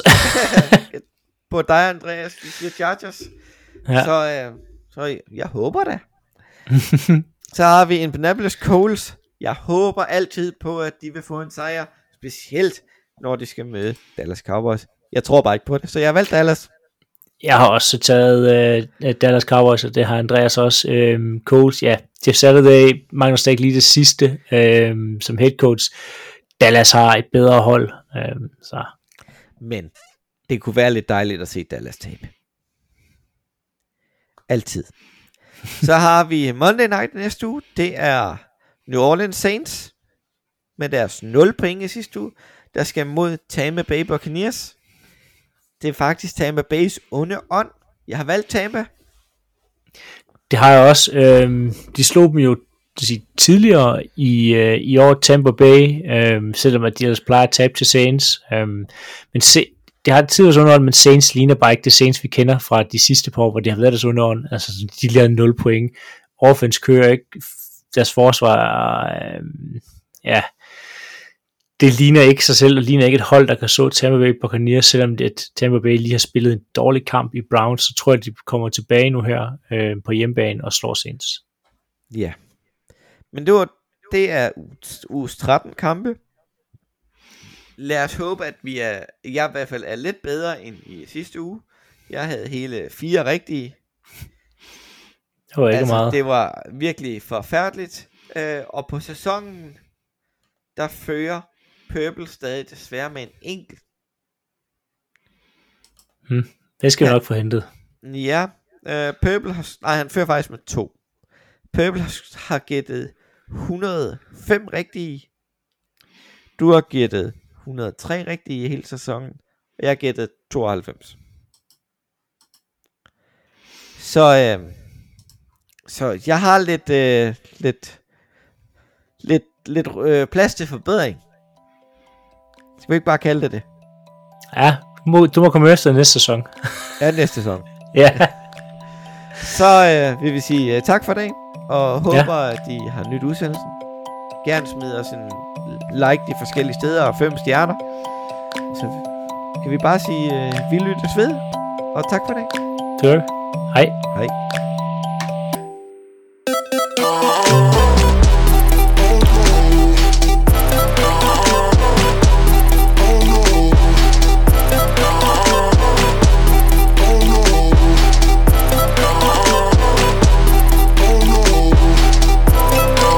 På dig, Andreas. Vi siger Chargers. ja. Så, øh, så jeg håber da. så har vi Indianapolis Colts. Jeg håber altid på, at de vil få en sejr. Specielt når de skal møde Dallas Cowboys. Jeg tror bare ikke på det, så jeg har valgt Dallas. Jeg har også taget øh, Dallas Cowboys, og det har Andreas også. Øh, coach, ja, Jeff Saturday mangler stadig lige det sidste øh, som head coach. Dallas har et bedre hold, øh, så Men det kunne være lidt dejligt at se Dallas tabe. Altid. Så har vi Monday Night næste uge. Det er New Orleans Saints med deres 0 point i sidste uge, der skal mod Tampa Bay Buccaneers. Det er faktisk Tampa Bays onde ånd. Jeg har valgt Tampa. Det har jeg også. Øh, de slog dem jo sige, tidligere i, øh, i år Tampa Bay, øh, selvom at de ellers plejer at tabe til Saints. Øh, men se, det har tidligere underånd, men Saints ligner bare ikke det Saints, vi kender fra de sidste par år, hvor de har været deres underånd. Altså, de lavede 0 point. Offense kører ikke. Deres forsvar, øh, ja, det ligner ikke sig selv, og ligner ikke et hold, der kan så Tampa Bay Buccaneers, selvom det, Tampa Bay lige har spillet en dårlig kamp i Browns, så tror jeg, at de kommer tilbage nu her øh, på hjemmebane og slår Saints. Ja. Men det, var, det er uges 13 kampe. Lad os håbe, at vi er, jeg i hvert fald er lidt bedre end i sidste uge. Jeg havde hele fire rigtige. Det var ikke altså, meget. Det var virkelig forfærdeligt. Øh, og på sæsonen, der fører Purple stadig desværre med en enkelt. Det skal vi Ja. nok få hentet. Ja, øh, Purple har, nej, han fører faktisk med to. Purple har, har gættet 105 rigtige. Du har gættet 103 rigtige i hele sæsonen. Og jeg har gættet 92. Så, øh, så jeg har lidt, øh, lidt, lidt, lidt øh, plads til forbedring. Skal vi ikke bare kalde det det? Ja, du må, du må komme efter næste sæson. Ja, næste sæson. ja, Så øh, vil vi sige øh, tak for dag, og håber, ja. at I har nyt udsendelsen. Gerne smid os en like de forskellige steder og fem stjerner. Så kan vi bare sige, øh, vi lyttes ved, og tak for dag. det gør vi. Hej. Hej.